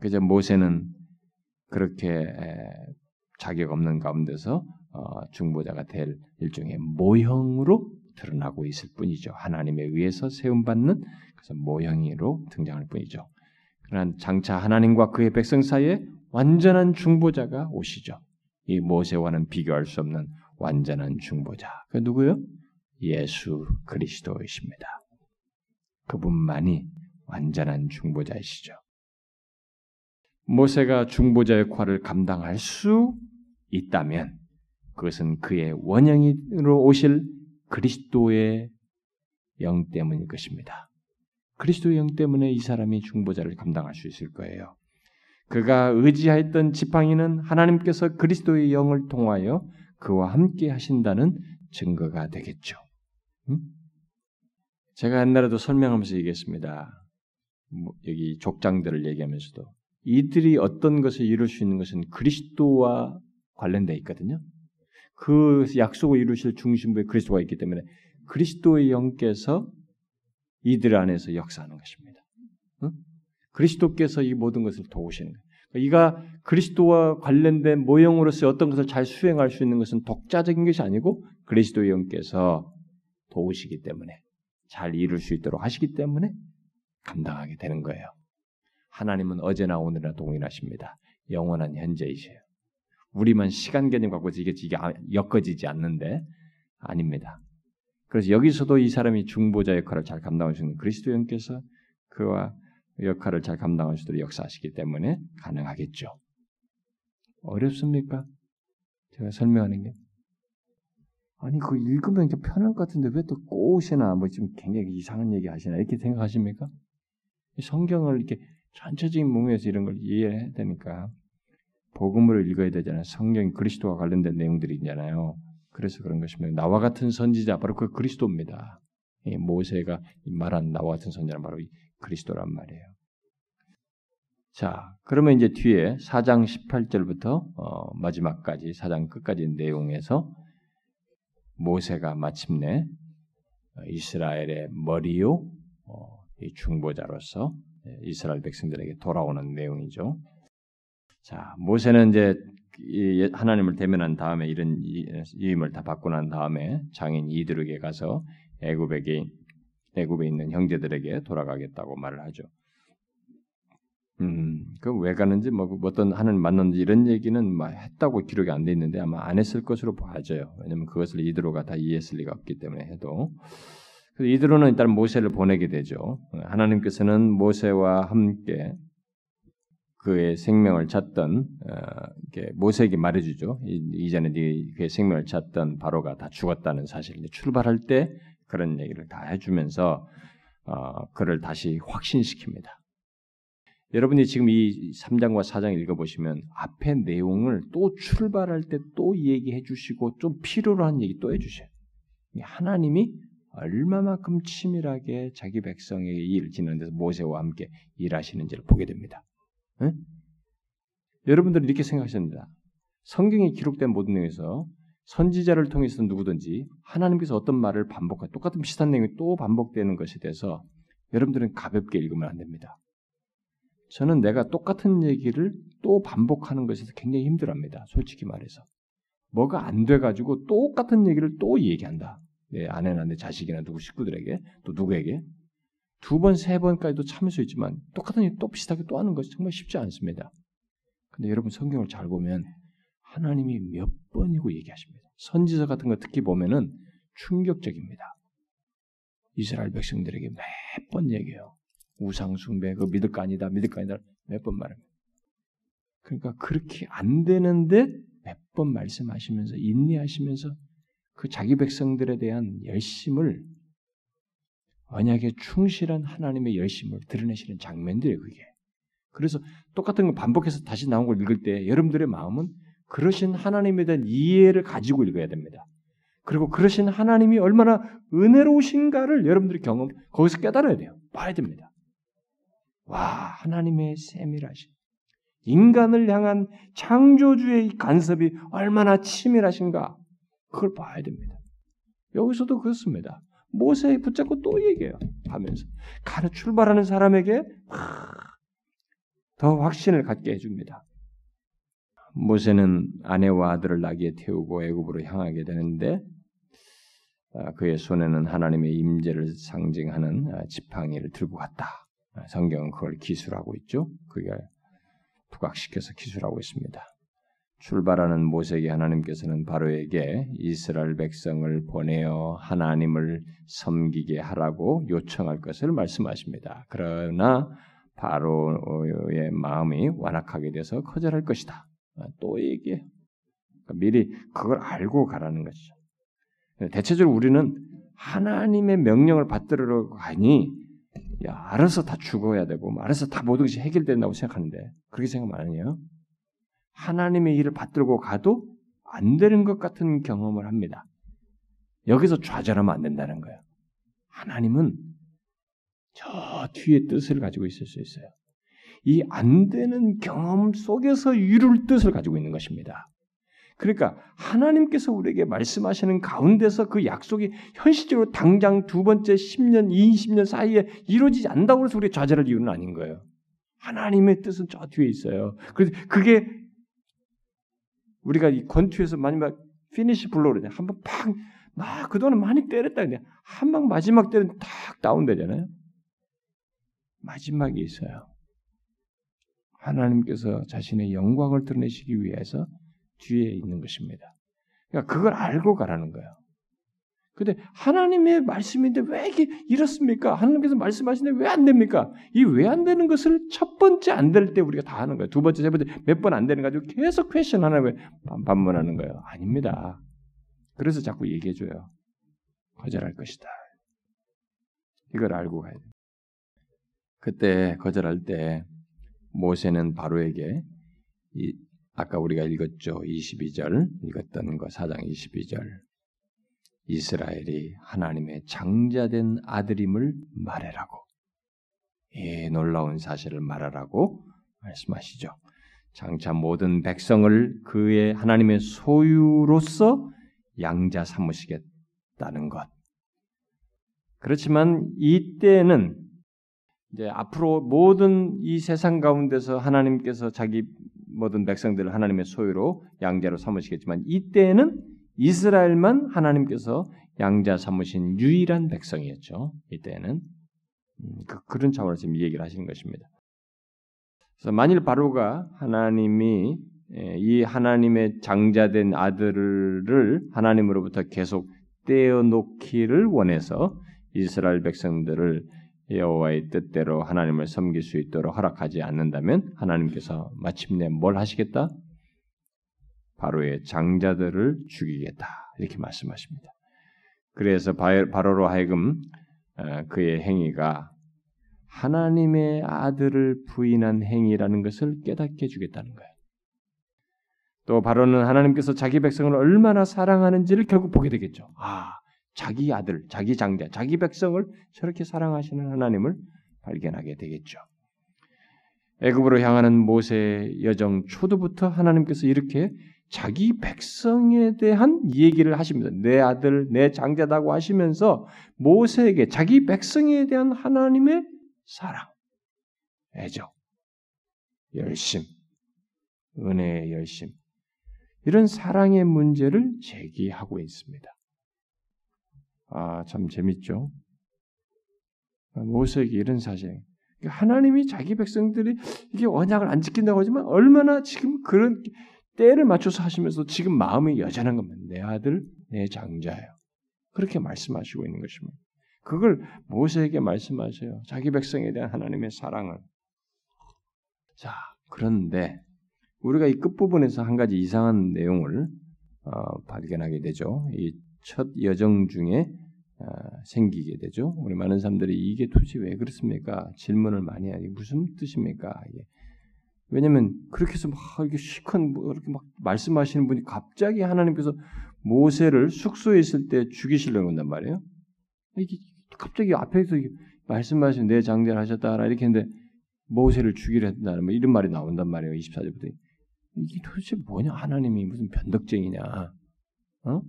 그저 모세는 그렇게 자격 없는 가운데서 어, 중보자가 될 일종의 모형으로 드러나고 있을 뿐이죠. 하나님에 의해서 세움받는 그래서 모형으로 등장할 뿐이죠. 그러나 장차 하나님과 그의 백성 사이에 완전한 중보자가 오시죠. 이 모세와는 비교할 수 없는 완전한 중보자. 그 누구요? 예수 그리스도이십니다. 그분만이 완전한 중보자이시죠. 모세가 중보자 역할을 감당할 수 있다면 그것은 그의 원형으로 오실 그리스도의 영 때문일 것입니다. 그리스도의 영 때문에 이 사람이 중보자를 감당할 수 있을 거예요. 그가 의지하였던 지팡이는 하나님께서 그리스도의 영을 통하여 그와 함께 하신다는 증거가 되겠죠. 음? 제가 옛날에도 설명하면서 얘기했습니다. 뭐 여기 족장들을 얘기하면서도 이들이 어떤 것을 이룰 수 있는 것은 그리스도와 관련되어 있거든요. 그 약속을 이루실 중심부에 그리스도가 있기 때문에 그리스도의 영께서 이들 안에서 역사하는 것입니다. 응? 그리스도께서 이 모든 것을 도우시는 거예요. 이가 그리스도와 관련된 모형으로서 어떤 것을 잘 수행할 수 있는 것은 독자적인 것이 아니고 그리스도의 영께서 도우시기 때문에 잘 이룰 수 있도록 하시기 때문에 감당하게 되는 거예요. 하나님은 어제나 오늘이나 동일하십니다. 영원한 현재이세요. 우리만 시간 개념 갖고 이게 이게 엮어지지 않는데 아닙니다. 그래서 여기서도 이 사람이 중보자 역할을 잘 감당하시는 그리스도 영께서 그와 역할을 잘 감당하시도록 역사하시기 때문에 가능하겠죠. 어렵습니까? 제가 설명하는 게 아니 그 읽으면 편할 것 같은데 왜 또 꼬시나 뭐 지금 굉장히 이상한 얘기 하시나 이렇게 생각하십니까? 성경을 이렇게 전체적인 문맥에서 이런 걸 이해해야 되니까 복음을 읽어야 되잖아요. 성경 그리스도와 관련된 내용들이 있잖아요. 그래서 그런 것입니다. 나와 같은 선지자 바로 그 그리스도입니다. 모세가 말한 나와 같은 선지자는 바로 그리스도란 말이에요. 자, 그러면 이제 뒤에 4장 18절부터 어, 마지막까지 4장 끝까지 내용에서 모세가 마침내 이스라엘의 머리요 어, 중보자로서 이스라엘 백성들에게 돌아오는 내용이죠. 자, 모세는 이제 하나님을 대면한 다음에 이런 이임을 다 받고 난 다음에 장인 이드르게 가서 애굽에게 애굽에 있는 형제들에게 돌아가겠다고 말을 하죠. 음, 그왜 가는지 뭐 어떤 하나님 만났는지 이런 얘기는 막 했다고 기록이 안 돼 있는데 아마 안 했을 것으로 봐져요. 왜냐면 그것을 이드로가 다 이해했을 리가 없기 때문에 해도. 이드로는 일단 모세를 보내게 되죠. 하나님께서는 모세와 함께 그의 생명을 찾던 어, 모세에게 말해주죠. 이 전에 네 그의 생명을 찾던 바로가 다 죽었다는 사실을 출발할 때 그런 얘기를 다 해주면서 어, 그를 다시 확신시킵니다. 여러분이 지금 이 3장과 4장 읽어보시면 앞에 내용을 또 출발할 때 또 얘기해 주시고 좀 필요로 한 얘기 또 해주셔요. 하나님이 얼마만큼 치밀하게 자기 백성에게 일을 짓는 데서 모세와 함께 일하시는지를 보게 됩니다. 네? 여러분들은 이렇게 생각하십니다. 성경에 기록된 모든 내용에서 선지자를 통해서 누구든지 하나님께서 어떤 말을 반복하 똑같은 비슷한 내용이 또 반복되는 것에 대해서 여러분들은 가볍게 읽으면 안 됩니다. 저는 내가 똑같은 얘기를 또 반복하는 것에서 굉장히 힘들어합니다. 솔직히 말해서. 뭐가 안 돼가지고 똑같은 얘기를 또 얘기한다. 내 아내나 내 자식이나 누구 식구들에게 또 누구에게 두 번, 세 번까지도 참을 수 있지만 똑같은 얘기 또 비슷하게 또 하는 것이 정말 쉽지 않습니다. 근데 여러분 성경을 잘 보면 하나님이 몇 번이고 얘기하십니다. 선지서 같은 거 특히 보면은 충격적입니다. 이스라엘 백성들에게 몇 번 얘기해요. 우상숭배, 그 믿을 거 아니다, 믿을 거 아니다 몇 번 말합니다. 그러니까 그렇게 안 되는데 몇 번 말씀하시면서 인내하시면서 그 자기 백성들에 대한 열심을 언약에 충실한 하나님의 열심을 드러내시는 장면들이에요, 그게. 그래서 똑같은 걸 반복해서 다시 나온 걸 읽을 때 여러분들의 마음은 그러신 하나님에 대한 이해를 가지고 읽어야 됩니다. 그리고 그러신 하나님이 얼마나 은혜로우신가를 여러분들이 경험, 거기서 깨달아야 돼요. 봐야 됩니다. 와, 하나님의 세밀하신, 인간을 향한 창조주의 간섭이 얼마나 치밀하신가, 그걸 봐야 됩니다. 여기서도 그렇습니다. 모세 붙잡고 또 얘기해요. 하면서. 가는 출발하는 사람에게 더 확신을 갖게 해줍니다. 모세는 아내와 아들을 나귀에 태우고 애굽으로 향하게 되는데 아, 그의 손에는 하나님의 임재를 상징하는 아, 지팡이를 들고 갔다. 아, 성경은 그걸 기술하고 있죠. 그게 부각시켜서 기술하고 있습니다. 출발하는 모세에게 하나님께서는 바로에게 이스라엘 백성을 보내어 하나님을 섬기게 하라고 요청할 것을 말씀하십니다. 그러나 바로의 마음이 완악하게 돼서 거절할 것이다. 아, 또 얘기해. 그러니까 미리 그걸 알고 가라는 것이죠. 대체적으로 우리는 하나님의 명령을 받들으러 가니 야, 알아서 다 죽어야 되고 뭐 알아서 다 모든 것이 해결된다고 생각하는데 그렇게 생각 안 해요. 하나님의 일을 받들고 가도 안 되는 것 같은 경험을 합니다. 여기서 좌절하면 안 된다는 거예요. 하나님은 저 뒤에 뜻을 가지고 있을 수 있어요. 이 안 되는 경험 속에서 이룰 뜻을 가지고 있는 것입니다. 그러니까 하나님께서 우리에게 말씀하시는 가운데서 그 약속이 현실적으로 당장 두 번째 10년, 20년 사이에 이루어지지 않는다고 해서 우리 좌절할 이유는 아닌 거예요. 하나님의 뜻은 저 뒤에 있어요. 그래서 그게 우리가 이 권투에서 마지막 finish blow 그러냐. 한번 팍, 막 그동안 많이 때렸다. 그냥 한방 마지막 때는 탁 다운되잖아요. 마지막에 있어요. 하나님께서 자신의 영광을 드러내시기 위해서 뒤에 있는 것입니다. 그러니까 그걸 알고 가라는 거예요. 근데 하나님의 말씀인데 왜 이게 이렇습니까? 하나님께서 말씀하시는데 왜 안 됩니까? 이 왜 안 되는 것을 첫 번째 안 될 때 우리가 다 하는 거예요. 두 번째, 세 번째 몇 번 안 되는 가지고 계속 question 하나님을 반문하는 거예요. 아닙니다. 그래서 자꾸 얘기해 줘요. 거절할 것이다. 이걸 알고 가야 돼. 그때 거절할 때 모세는 바로에게 이 아까 우리가 읽었죠. 22절 읽었던 거 4장 22절 이스라엘이 하나님의 장자된 아들임을 말해라고 이 놀라운 사실을 말하라고 말씀하시죠. 장차 모든 백성을 그의 하나님의 소유로서 양자 삼으시겠다는 것. 그렇지만 이때는 이제 앞으로 모든 이 세상 가운데서 하나님께서 자기 모든 백성들을 하나님의 소유로 양자로 삼으시겠지만 이때는 이스라엘만 하나님께서 양자 삼으신 유일한 백성이었죠. 이때는 음, 그, 런 차원에서 지금 얘기를 하시는 것입니다. 그래서 만일 바로가 하나님이 예, 이 하나님의 장자된 아들을 하나님으로부터 계속 떼어놓기를 원해서 이스라엘 백성들을 여호와의 뜻대로 하나님을 섬길 수 있도록 허락하지 않는다면 하나님께서 마침내 뭘 하시겠다? 바로의 장자들을 죽이겠다 이렇게 말씀하십니다. 그래서 바로로 하여금 어, 그의 행위가 하나님의 아들을 부인한 행위라는 것을 깨닫게 해주겠다는 거예요. 또 바로는 하나님께서 자기 백성을 얼마나 사랑하는지를 결국 보게 되겠죠. 아, 자기 아들, 자기 장자, 자기 백성을 저렇게 사랑하시는 하나님을 발견하게 되겠죠. 애굽으로 향하는 모세 여정 초도부터 하나님께서 이렇게 자기 백성에 대한 얘기를 하십니다. 내 아들, 내 장자다고 하시면서 모세에게 자기 백성에 대한 하나님의 사랑, 애정, 열심, 은혜의 열심, 이런 사랑의 문제를 제기하고 있습니다. 아, 참 재밌죠. 모세에게 이런 사실. 하나님이 자기 백성들이 이게 언약을 안 지킨다고 하지만 얼마나 지금 그런 때를 맞춰서 하시면서 지금 마음이 여전한 겁니다. 내 아들, 내 장자예요. 그렇게 말씀하시고 있는 것입니다. 그걸 모세에게 말씀하셔요. 자기 백성에 대한 하나님의 사랑을. 자, 그런데 우리가 이 끝부분에서 한 가지 이상한 내용을 어, 발견하게 되죠. 이 첫 여정 중에 아, 생기게 되죠. 우리 많은 사람들이 이게 도대체 왜 그렇습니까? 질문을 많이 하니 무슨 뜻입니까? 이게. 왜냐하면 그렇게 해서 막 이렇게 시컨 뭐 이렇게 막 말씀하시는 분이 갑자기 하나님께서 모세를 숙소에 있을 때 죽이시려고 한단 말이에요. 이게 갑자기 앞에서 말씀하시는 내 장대를 하셨다라 이렇게 했는데 모세를 죽이려 했다는 뭐 이런 말이 나온단 말이에요. 24절부터 이게 도대체 뭐냐? 하나님이 무슨 변덕쟁이냐? 어?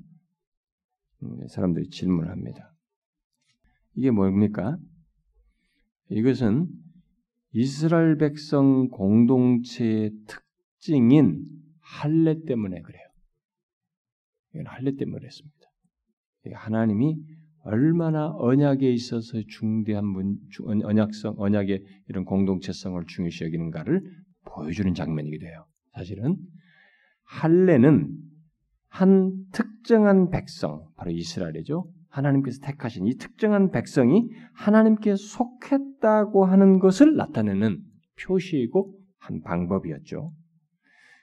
음, 사람들이 질문을 합니다. 이게 뭡니까? 이것은 이스라엘 백성 공동체의 특징인 할례 때문에 그래요. 이건 할례 때문에 그랬습니다. 하나님이 얼마나 언약에 있어서 중대한 문, 언약성, 언약의 이런 공동체성을 중요시 여기는가를 보여주는 장면이기도 해요. 사실은 할례는 한 특정한 백성, 바로 이스라엘이죠. 하나님께서 택하신 이 특정한 백성이 하나님께 속했다고 하는 것을 나타내는 표시이고 한 방법이었죠.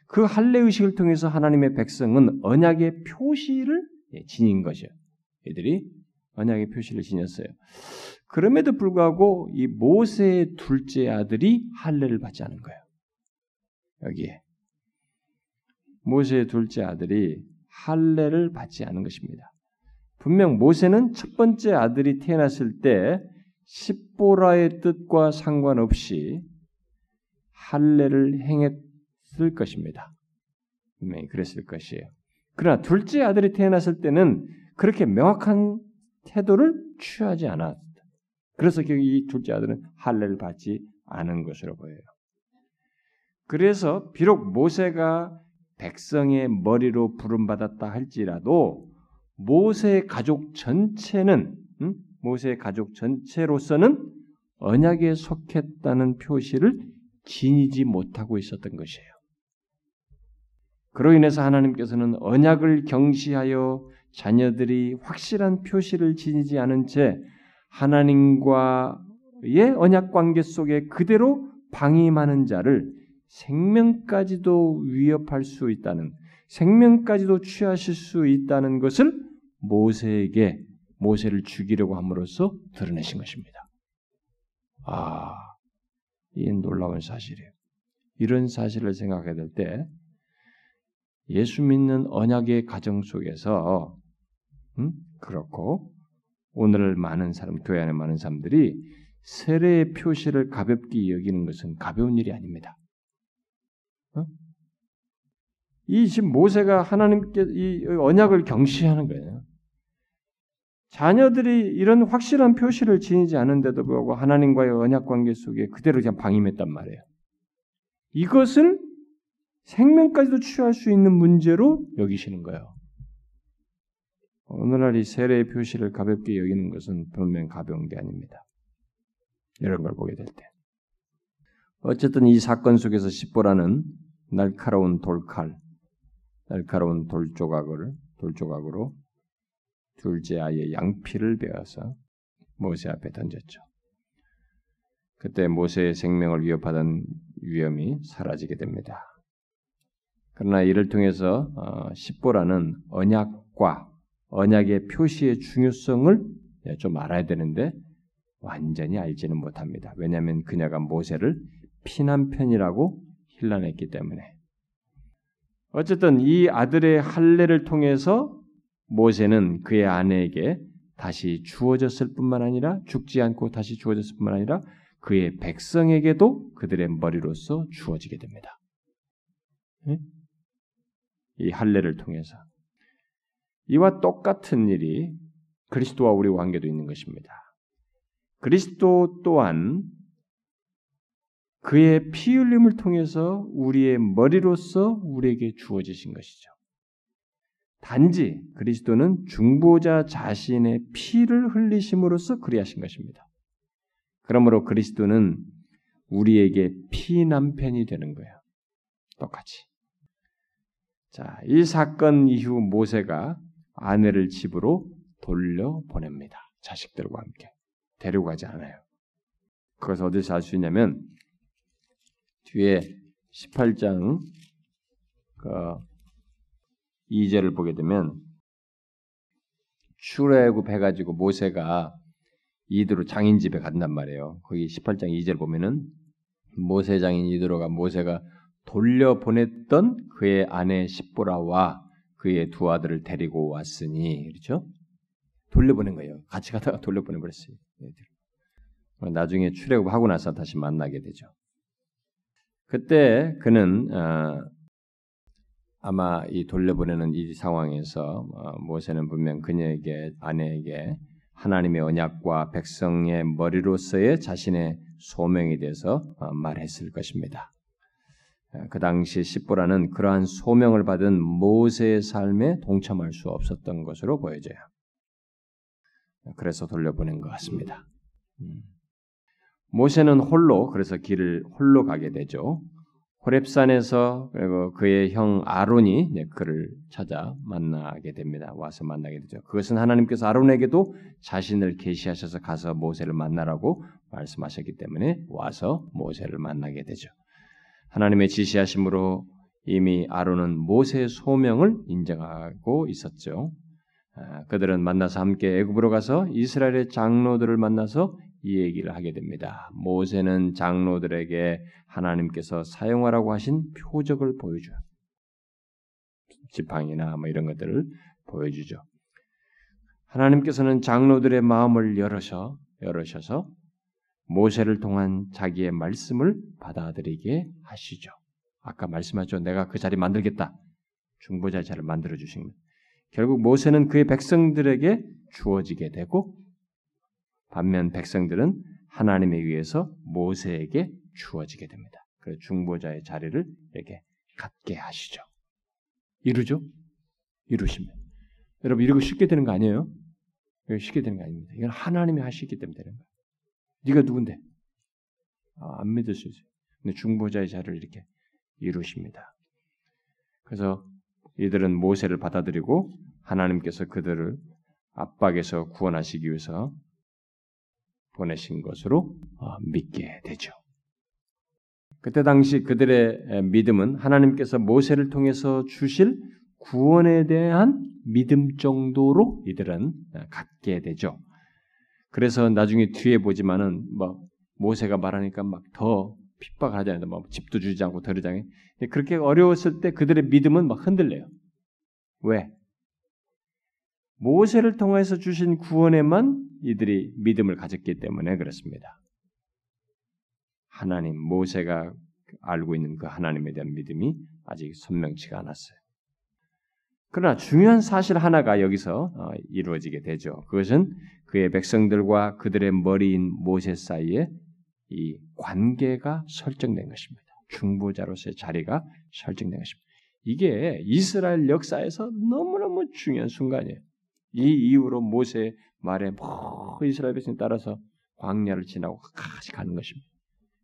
그 할례 의식을 통해서 하나님의 백성은 언약의 표시를 예, 지닌 것이요. 이들이 언약의 표시를 지녔어요. 그럼에도 불구하고 이 모세의 둘째 아들이 할례를 받지 않은 거예요. 여기에 모세의 둘째 아들이 할례를 받지 않은 것입니다. 분명 모세는 첫 번째 아들이 태어났을 때 십보라의 뜻과 상관없이 할례를 행했을 것입니다. 분명히 그랬을 것이에요. 그러나 둘째 아들이 태어났을 때는 그렇게 명확한 태도를 취하지 않았다. 그래서 이 둘째 아들은 할례를 받지 않은 것으로 보여요. 그래서 비록 모세가 백성의 머리로 부름받았다 할지라도 모세 가족 전체는 음? 모세 가족 전체로서는 언약에 속했다는 표시를 지니지 못하고 있었던 것이에요. 그로 인해서 하나님께서는 언약을 경시하여 자녀들이 확실한 표시를 지니지 않은 채 하나님과의 언약 관계 속에 그대로 방임하는 자를 생명까지도 위협할 수 있다는 생명까지도 취하실 수 있다는 것을 모세에게 모세를 죽이려고 함으로써 드러내신 것입니다. 아, 이 놀라운 사실이에요. 이런 사실을 생각해 될때 예수 믿는 언약의 가정 속에서 음? 그렇고 오늘 많은 사람 교회 안에 많은 사람들이 세례의 표시를 가볍게 여기는 것은 가벼운 일이 아닙니다. 어? 이 지금 모세가 하나님께 이 언약을 경시하는 거예요. 자녀들이 이런 확실한 표시를 지니지 않은데도 불구하고 하나님과의 언약 관계 속에 그대로 그냥 방임했단 말이에요. 이것을 생명까지도 취할 수 있는 문제로 여기시는 거예요. 오늘날 이 세례의 표시를 가볍게 여기는 것은 분명 가벼운 게 아닙니다. 이런 걸 보게 될 때. 어쨌든 이 사건 속에서 십보라는 날카로운 돌칼, 날카로운 돌조각을 돌조각으로 둘째 아이의 양피를 베어서 모세 앞에 던졌죠. 그때 모세의 생명을 위협하던 위험이 사라지게 됩니다. 그러나 이를 통해서 어, 십보라는 언약과 언약의 표시의 중요성을 좀 알아야 되는데 완전히 알지는 못합니다. 왜냐하면 그녀가 모세를 피난편이라고 힐난했기 때문에. 어쨌든 이 아들의 할례를 통해서 모세는 그의 아내에게 다시 주어졌을 뿐만 아니라 죽지 않고 다시 주어졌을 뿐만 아니라 그의 백성에게도 그들의 머리로서 주어지게 됩니다. 이 할례를 통해서 이와 똑같은 일이 그리스도와 우리 관계도 있는 것입니다. 그리스도 또한 그의 피 흘림을 통해서 우리의 머리로서 우리에게 주어지신 것이죠. 단지 그리스도는 중보자 자신의 피를 흘리심으로써 그리하신 것입니다. 그러므로 그리스도는 우리에게 피 남편이 되는 거예요. 똑같이. 자, 이 사건 이후 모세가 아내를 집으로 돌려 보냅니다. 자식들과 함께 데려가지 않아요. 그것을 어디서 알 수 있냐면 뒤에 18장 그 2절을 보게 되면 출애굽 해가지고 모세가 이드로 장인 집에 간단 말이에요. 거기 18장 2절 보면은 모세 장인 이드로가 모세가 돌려 보냈던 그의 아내 십보라와 그의 두 아들을 데리고 왔으니 그렇죠? 돌려보낸 거예요. 같이 가다가 돌려보내 버렸어요. 나중에 출애굽 하고 나서 다시 만나게 되죠. 그때 그는 어, 아마 이 돌려보내는 이 상황에서 어, 모세는 분명 그녀에게 아내에게 하나님의 언약과 백성의 머리로서의 자신의 소명에 대해서 어, 말했을 것입니다. 그 당시 십보라는 그러한 소명을 받은 모세의 삶에 동참할 수 없었던 것으로 보여져요. 그래서 돌려보낸 것 같습니다. 음. 모세는 홀로 그래서 길을 홀로 가게 되죠. 호렙산에서 그리고 그의 형 아론이 그를 찾아 만나게 됩니다. 와서 만나게 되죠. 그것은 하나님께서 아론에게도 자신을 계시하셔서 가서 모세를 만나라고 말씀하셨기 때문에 와서 모세를 만나게 되죠. 하나님의 지시하심으로 이미 아론은 모세의 소명을 인정하고 있었죠. 아, 그들은 만나서 함께 애굽으로 가서 이스라엘의 장로들을 만나서 이 얘기를 하게 됩니다. 모세는 장로들에게 하나님께서 사용하라고 하신 표적을 보여줘요. 지팡이나 뭐 이런 것들을 보여주죠. 하나님께서는 장로들의 마음을 열어서 열으셔서 모세를 통한 자기의 말씀을 받아들이게 하시죠. 아까 말씀하죠. 내가 그 자리 만들겠다. 중보자의 자를 만들어 것. 결국 모세는 그의 백성들에게 주어지게 되고 반면 백성들은 하나님에 의해서 모세에게 주어지게 됩니다. 그래서 중보자의 자리를 이렇게 갖게 하시죠. 이루죠? 이루십니다. 여러분 이러고 쉽게 되는 거 아니에요? 쉽게 되는 거 아닙니다. 이건 하나님이 하시기 때문에 되는 거예요. 네가 누군데? 아, 안 믿을 수 있어요. 근데 중보자의 자를 이렇게 이루십니다. 그래서 이들은 모세를 받아들이고 하나님께서 그들을 압박에서 구원하시기 위해서 보내신 것으로 어, 믿게 되죠. 그때 당시 그들의 믿음은 하나님께서 모세를 통해서 주실 구원에 대한 믿음 정도로 이들은 갖게 되죠. 그래서 나중에 뒤에 보지만은 뭐 모세가 말하니까 막 더 핍박을 하잖아요. 뭐 집도 주지 않고 더르장에 그렇게 어려웠을 때 그들의 믿음은 막 흔들려요. 왜? 모세를 통해서 주신 구원에만 이들이 믿음을 가졌기 때문에 그렇습니다. 하나님, 모세가 알고 있는 그 하나님에 대한 믿음이 아직 선명치가 않았어요. 그러나 중요한 사실 하나가 여기서 어, 이루어지게 되죠. 그것은 그의 백성들과 그들의 머리인 모세 사이에 이 관계가 설정된 것입니다. 중보자로서의 자리가 설정된 것입니다. 이게 이스라엘 역사에서 너무너무 중요한 순간이에요. 이 이후로 모세 말에 뭐 이스라엘 백성 따라서 광야를 지나고 같이 가는 것입니다.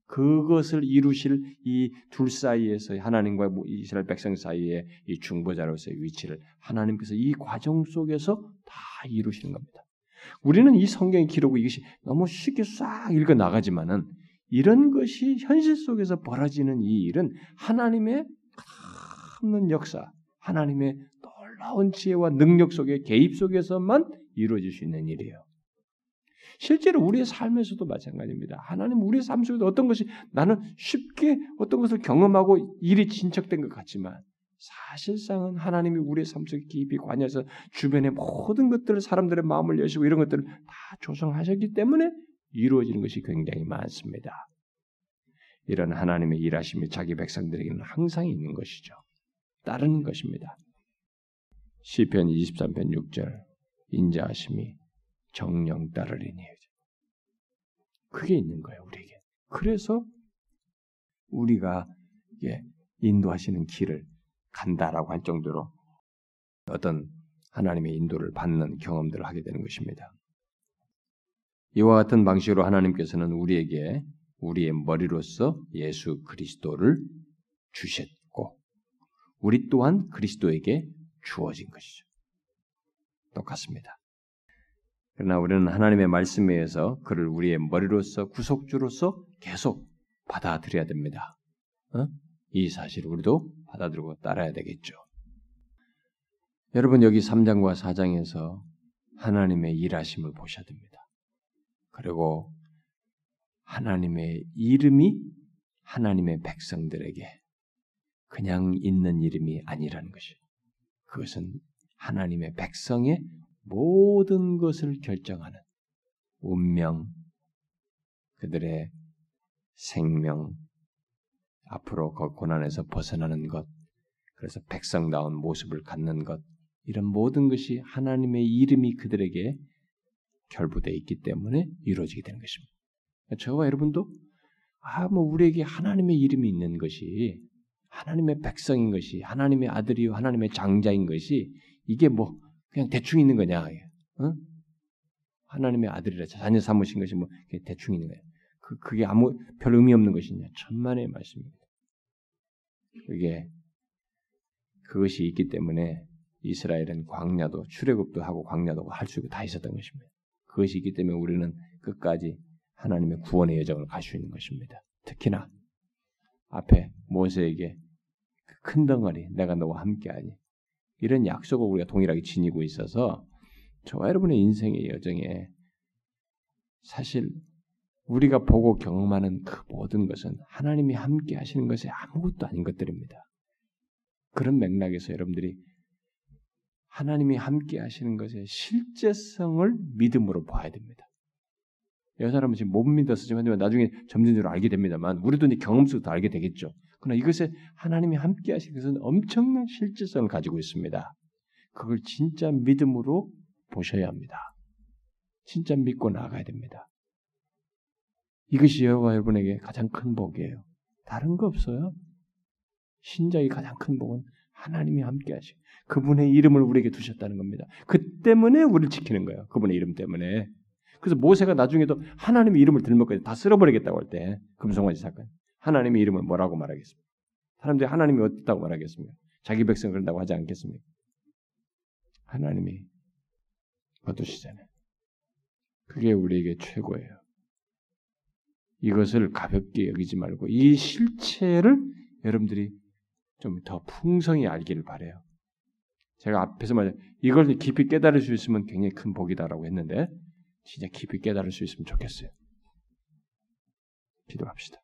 그것을 이루실 이 둘 사이에서 하나님과 이스라엘 백성 사이에 이 중보자로서의 위치를 하나님께서 이 과정 속에서 다 이루시는 겁니다. 우리는 이 성경의 기록 이것이 너무 쉽게 싹 읽어 나가지만은 이런 것이 현실 속에서 벌어지는 이 일은 하나님의 없는 역사, 하나님의 놀라운 지혜와 능력 속에 개입 속에서만 이루어질 수 있는 일이에요. 실제로 우리의 삶에서도 마찬가지입니다. 하나님 우리의 삶 속에서 어떤 것이 나는 쉽게 어떤 것을 경험하고 일이 진척된 것 같지만 사실상은 하나님이 우리의 삶 속에 깊이 관여해서 주변의 모든 것들을 사람들의 마음을 여시고 이런 것들을 다 조성하셨기 때문에 이루어지는 것이 굉장히 많습니다. 이런 하나님의 일하심이 자기 백성들에게는 항상 있는 것이죠. 따르는 것입니다. 시편 23편 6절 인자하심이 정령 따르리니 그게 있는 거예요 우리에게. 그래서 우리가 인도하시는 길을 간다라고 할 정도로 어떤 하나님의 인도를 받는 경험들을 하게 되는 것입니다. 이와 같은 방식으로 하나님께서는 우리에게 우리의 머리로서 예수 그리스도를 주셨고 우리 또한 그리스도에게 주어진 것이죠. 똑같습니다. 그러나 우리는 하나님의 말씀에 의해서 그를 우리의 머리로서 구속주로서 계속 받아들여야 됩니다. 어? 이 사실을 우리도 받아들이고 따라야 되겠죠. 여러분 여기 3장과 4장에서 하나님의 일하심을 보셔야 됩니다. 그리고 하나님의 이름이 하나님의 백성들에게 그냥 있는 이름이 아니라는 것이. 그것은 하나님의 백성의 모든 것을 결정하는 운명, 그들의 생명, 앞으로 그 고난에서 벗어나는 것, 그래서 백성다운 모습을 갖는 것, 이런 모든 것이 하나님의 이름이 그들에게 결부되어 있기 때문에 이루어지게 되는 것입니다. 저와 여러분도 아, 뭐 우리에게 하나님의 이름이 있는 것이 하나님의 백성인 것이 하나님의 아들이요 하나님의 장자인 것이 이게 뭐 그냥 대충 있는 거냐? 어? 하나님의 아들이라 자녀 삼으신 것이 뭐 대충 있는 거야. 그 그게 아무 별 의미 없는 것이냐? 천만의 말씀입니다. 그게 그것이 있기 때문에 이스라엘은 광야도 출애굽도 하고 광야도 할 수 있고 다 있었던 것입니다. 그것이 있기 때문에 우리는 끝까지 하나님의 구원의 여정을 갈 수 있는 것입니다. 특히나 앞에 모세에게 그큰 덩어리 내가 너와 함께하니 이런 약속을 우리가 동일하게 지니고 있어서 저와 여러분의 인생의 여정에 사실 우리가 보고 경험하는 그 모든 것은 하나님이 함께 하시는 것이 아무것도 아닌 것들입니다. 그런 맥락에서 여러분들이 하나님이 함께 하시는 것의 실제성을 믿음으로 봐야 됩니다. 여 사람은 지금 못 믿어서 지금 나중에 점진적으로 알게 됩니다만 우리도 이제 경험 속에서 알게 되겠죠. 그러나 이것에 하나님이 함께 하신 것은 엄청난 실질성을 가지고 있습니다. 그걸 진짜 믿음으로 보셔야 합니다. 진짜 믿고 나가야 됩니다. 이것이 여호와 여러분에게 가장 큰 복이에요. 다른 거 없어요. 신자의 가장 큰 복은 하나님이 함께 하시고 그분의 이름을 우리에게 두셨다는 겁니다. 그 때문에 우리를 지키는 거예요. 그분의 이름 때문에. 그래서 모세가 나중에도 하나님의 이름을 들먹까지 다 쓸어버리겠다고 할 때 금송아지 사건 하나님의 이름을 뭐라고 말하겠습니까? 사람들이 하나님이 어떻다고 말하겠습니까? 자기 백성을 그런다고 하지 않겠습니까? 하나님이 거두시잖아요. 그게 우리에게 최고예요. 이것을 가볍게 여기지 말고 이 실체를 여러분들이 좀 더 풍성히 알기를 바래요. 제가 앞에서 말 이걸 깊이 깨달을 수 있으면 굉장히 큰 복이다라고 했는데 진짜 깊이 깨달을 수 있으면 좋겠어요. 기도합시다.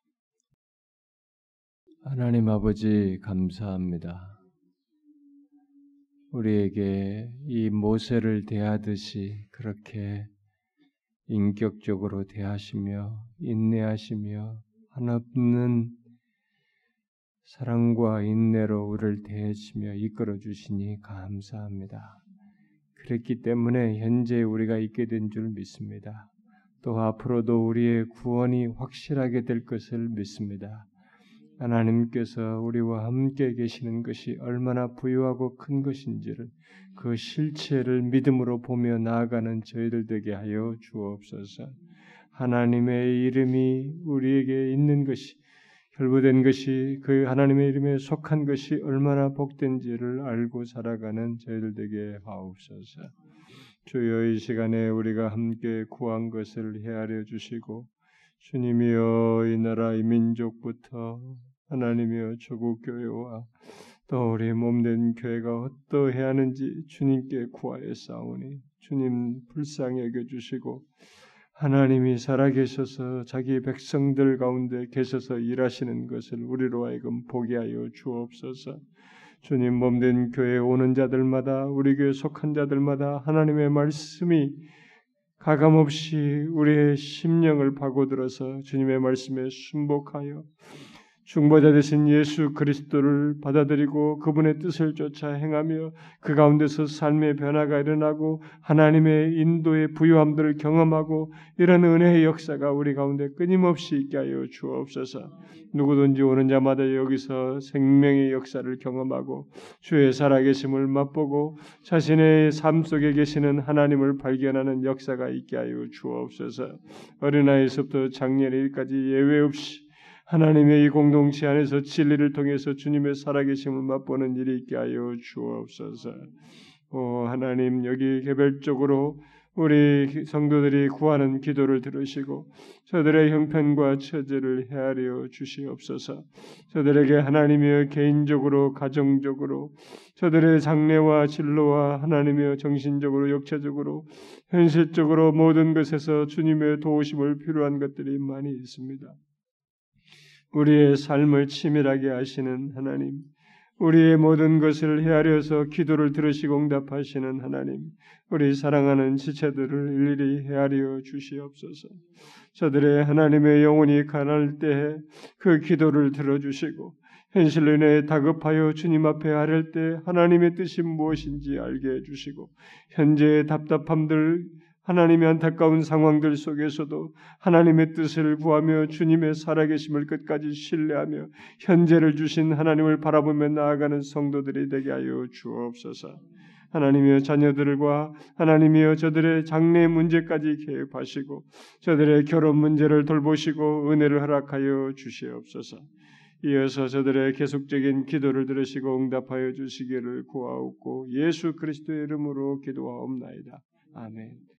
하나님 아버지 감사합니다. 우리에게 이 모세를 대하듯이 그렇게 인격적으로 대하시며 인내하시며 한없는 사랑과 인내로 우리를 대하시며 이끌어 주시니 감사합니다. 그랬기 때문에 현재 우리가 있게 된 줄 믿습니다. 또 앞으로도 우리의 구원이 확실하게 될 것을 믿습니다. 하나님께서 우리와 함께 계시는 것이 얼마나 부유하고 큰 것인지를 그 실체를 믿음으로 보며 나아가는 저희들 되게 하여 주옵소서. 하나님의 이름이 우리에게 있는 것이 결부된 것이 그 하나님의 이름에 속한 것이 얼마나 복된지를 알고 살아가는 저희들 되게 하옵소서. 주여 이 시간에 우리가 함께 구한 것을 헤아려 주시고 주님이여 이 나라 이 민족부터 하나님이여 조국 교회와 또 우리 몸된 교회가 어떠해야 하는지 주님께 구하여 싸우니 주님 불쌍히 여겨 주시고 하나님이 살아계셔서 자기 백성들 가운데 계셔서 일하시는 것을 우리로 하여금 보게 하여 주옵소서. 주님 몸된 교회 오는 자들마다 우리 교회 속한 자들마다 하나님의 말씀이 가감없이 우리의 심령을 파고들어서 주님의 말씀에 순복하여 중보자 되신 예수 그리스도를 받아들이고 그분의 뜻을 쫓아 행하며 그 가운데서 삶의 변화가 일어나고 하나님의 인도의 부유함들을 경험하고 이런 은혜의 역사가 우리 가운데 끊임없이 있게 하여 주옵소서. 누구든지 오는 자마다 여기서 생명의 역사를 경험하고 주의 살아계심을 맛보고 자신의 삶 속에 계시는 하나님을 발견하는 역사가 있게 하여 주옵소서. 어린아이에서부터 장년일까지 예외 없이 하나님의 이 공동체 안에서 진리를 통해서 주님의 살아계심을 맛보는 일이 있게 하여 주옵소서. 오 하나님 여기 개별적으로 우리 성도들이 구하는 기도를 들으시고 저들의 형편과 처지를 헤아려 주시옵소서. 저들에게 하나님이여 개인적으로 가정적으로 저들의 장래와 진로와 하나님이여 정신적으로 육체적으로 현실적으로 모든 것에서 주님의 도우심을 필요한 것들이 많이 있습니다. 우리의 삶을 치밀하게 하시는 하나님, 우리의 모든 것을 헤아려서 기도를 들으시고 응답하시는 하나님, 우리 사랑하는 지체들을 일일이 헤아려 주시옵소서. 저들의 하나님의 영혼이 가난할 때그 기도를 들어주시고 현실로 인해 다급하여 주님 앞에 아랠 때 하나님의 뜻이 무엇인지 알게 해주시고 현재의 답답함들 하나님의 안타까운 상황들 속에서도 하나님의 뜻을 구하며 주님의 살아계심을 끝까지 신뢰하며 현재를 주신 하나님을 바라보며 나아가는 성도들이 되게 하여 주옵소서. 하나님이여 자녀들과 하나님이여 저들의 장래 문제까지 개입하시고 저들의 결혼 문제를 돌보시고 은혜를 허락하여 주시옵소서. 이어서 저들의 계속적인 기도를 들으시고 응답하여 주시기를 구하옵고 예수 그리스도의 이름으로 기도하옵나이다. 아멘.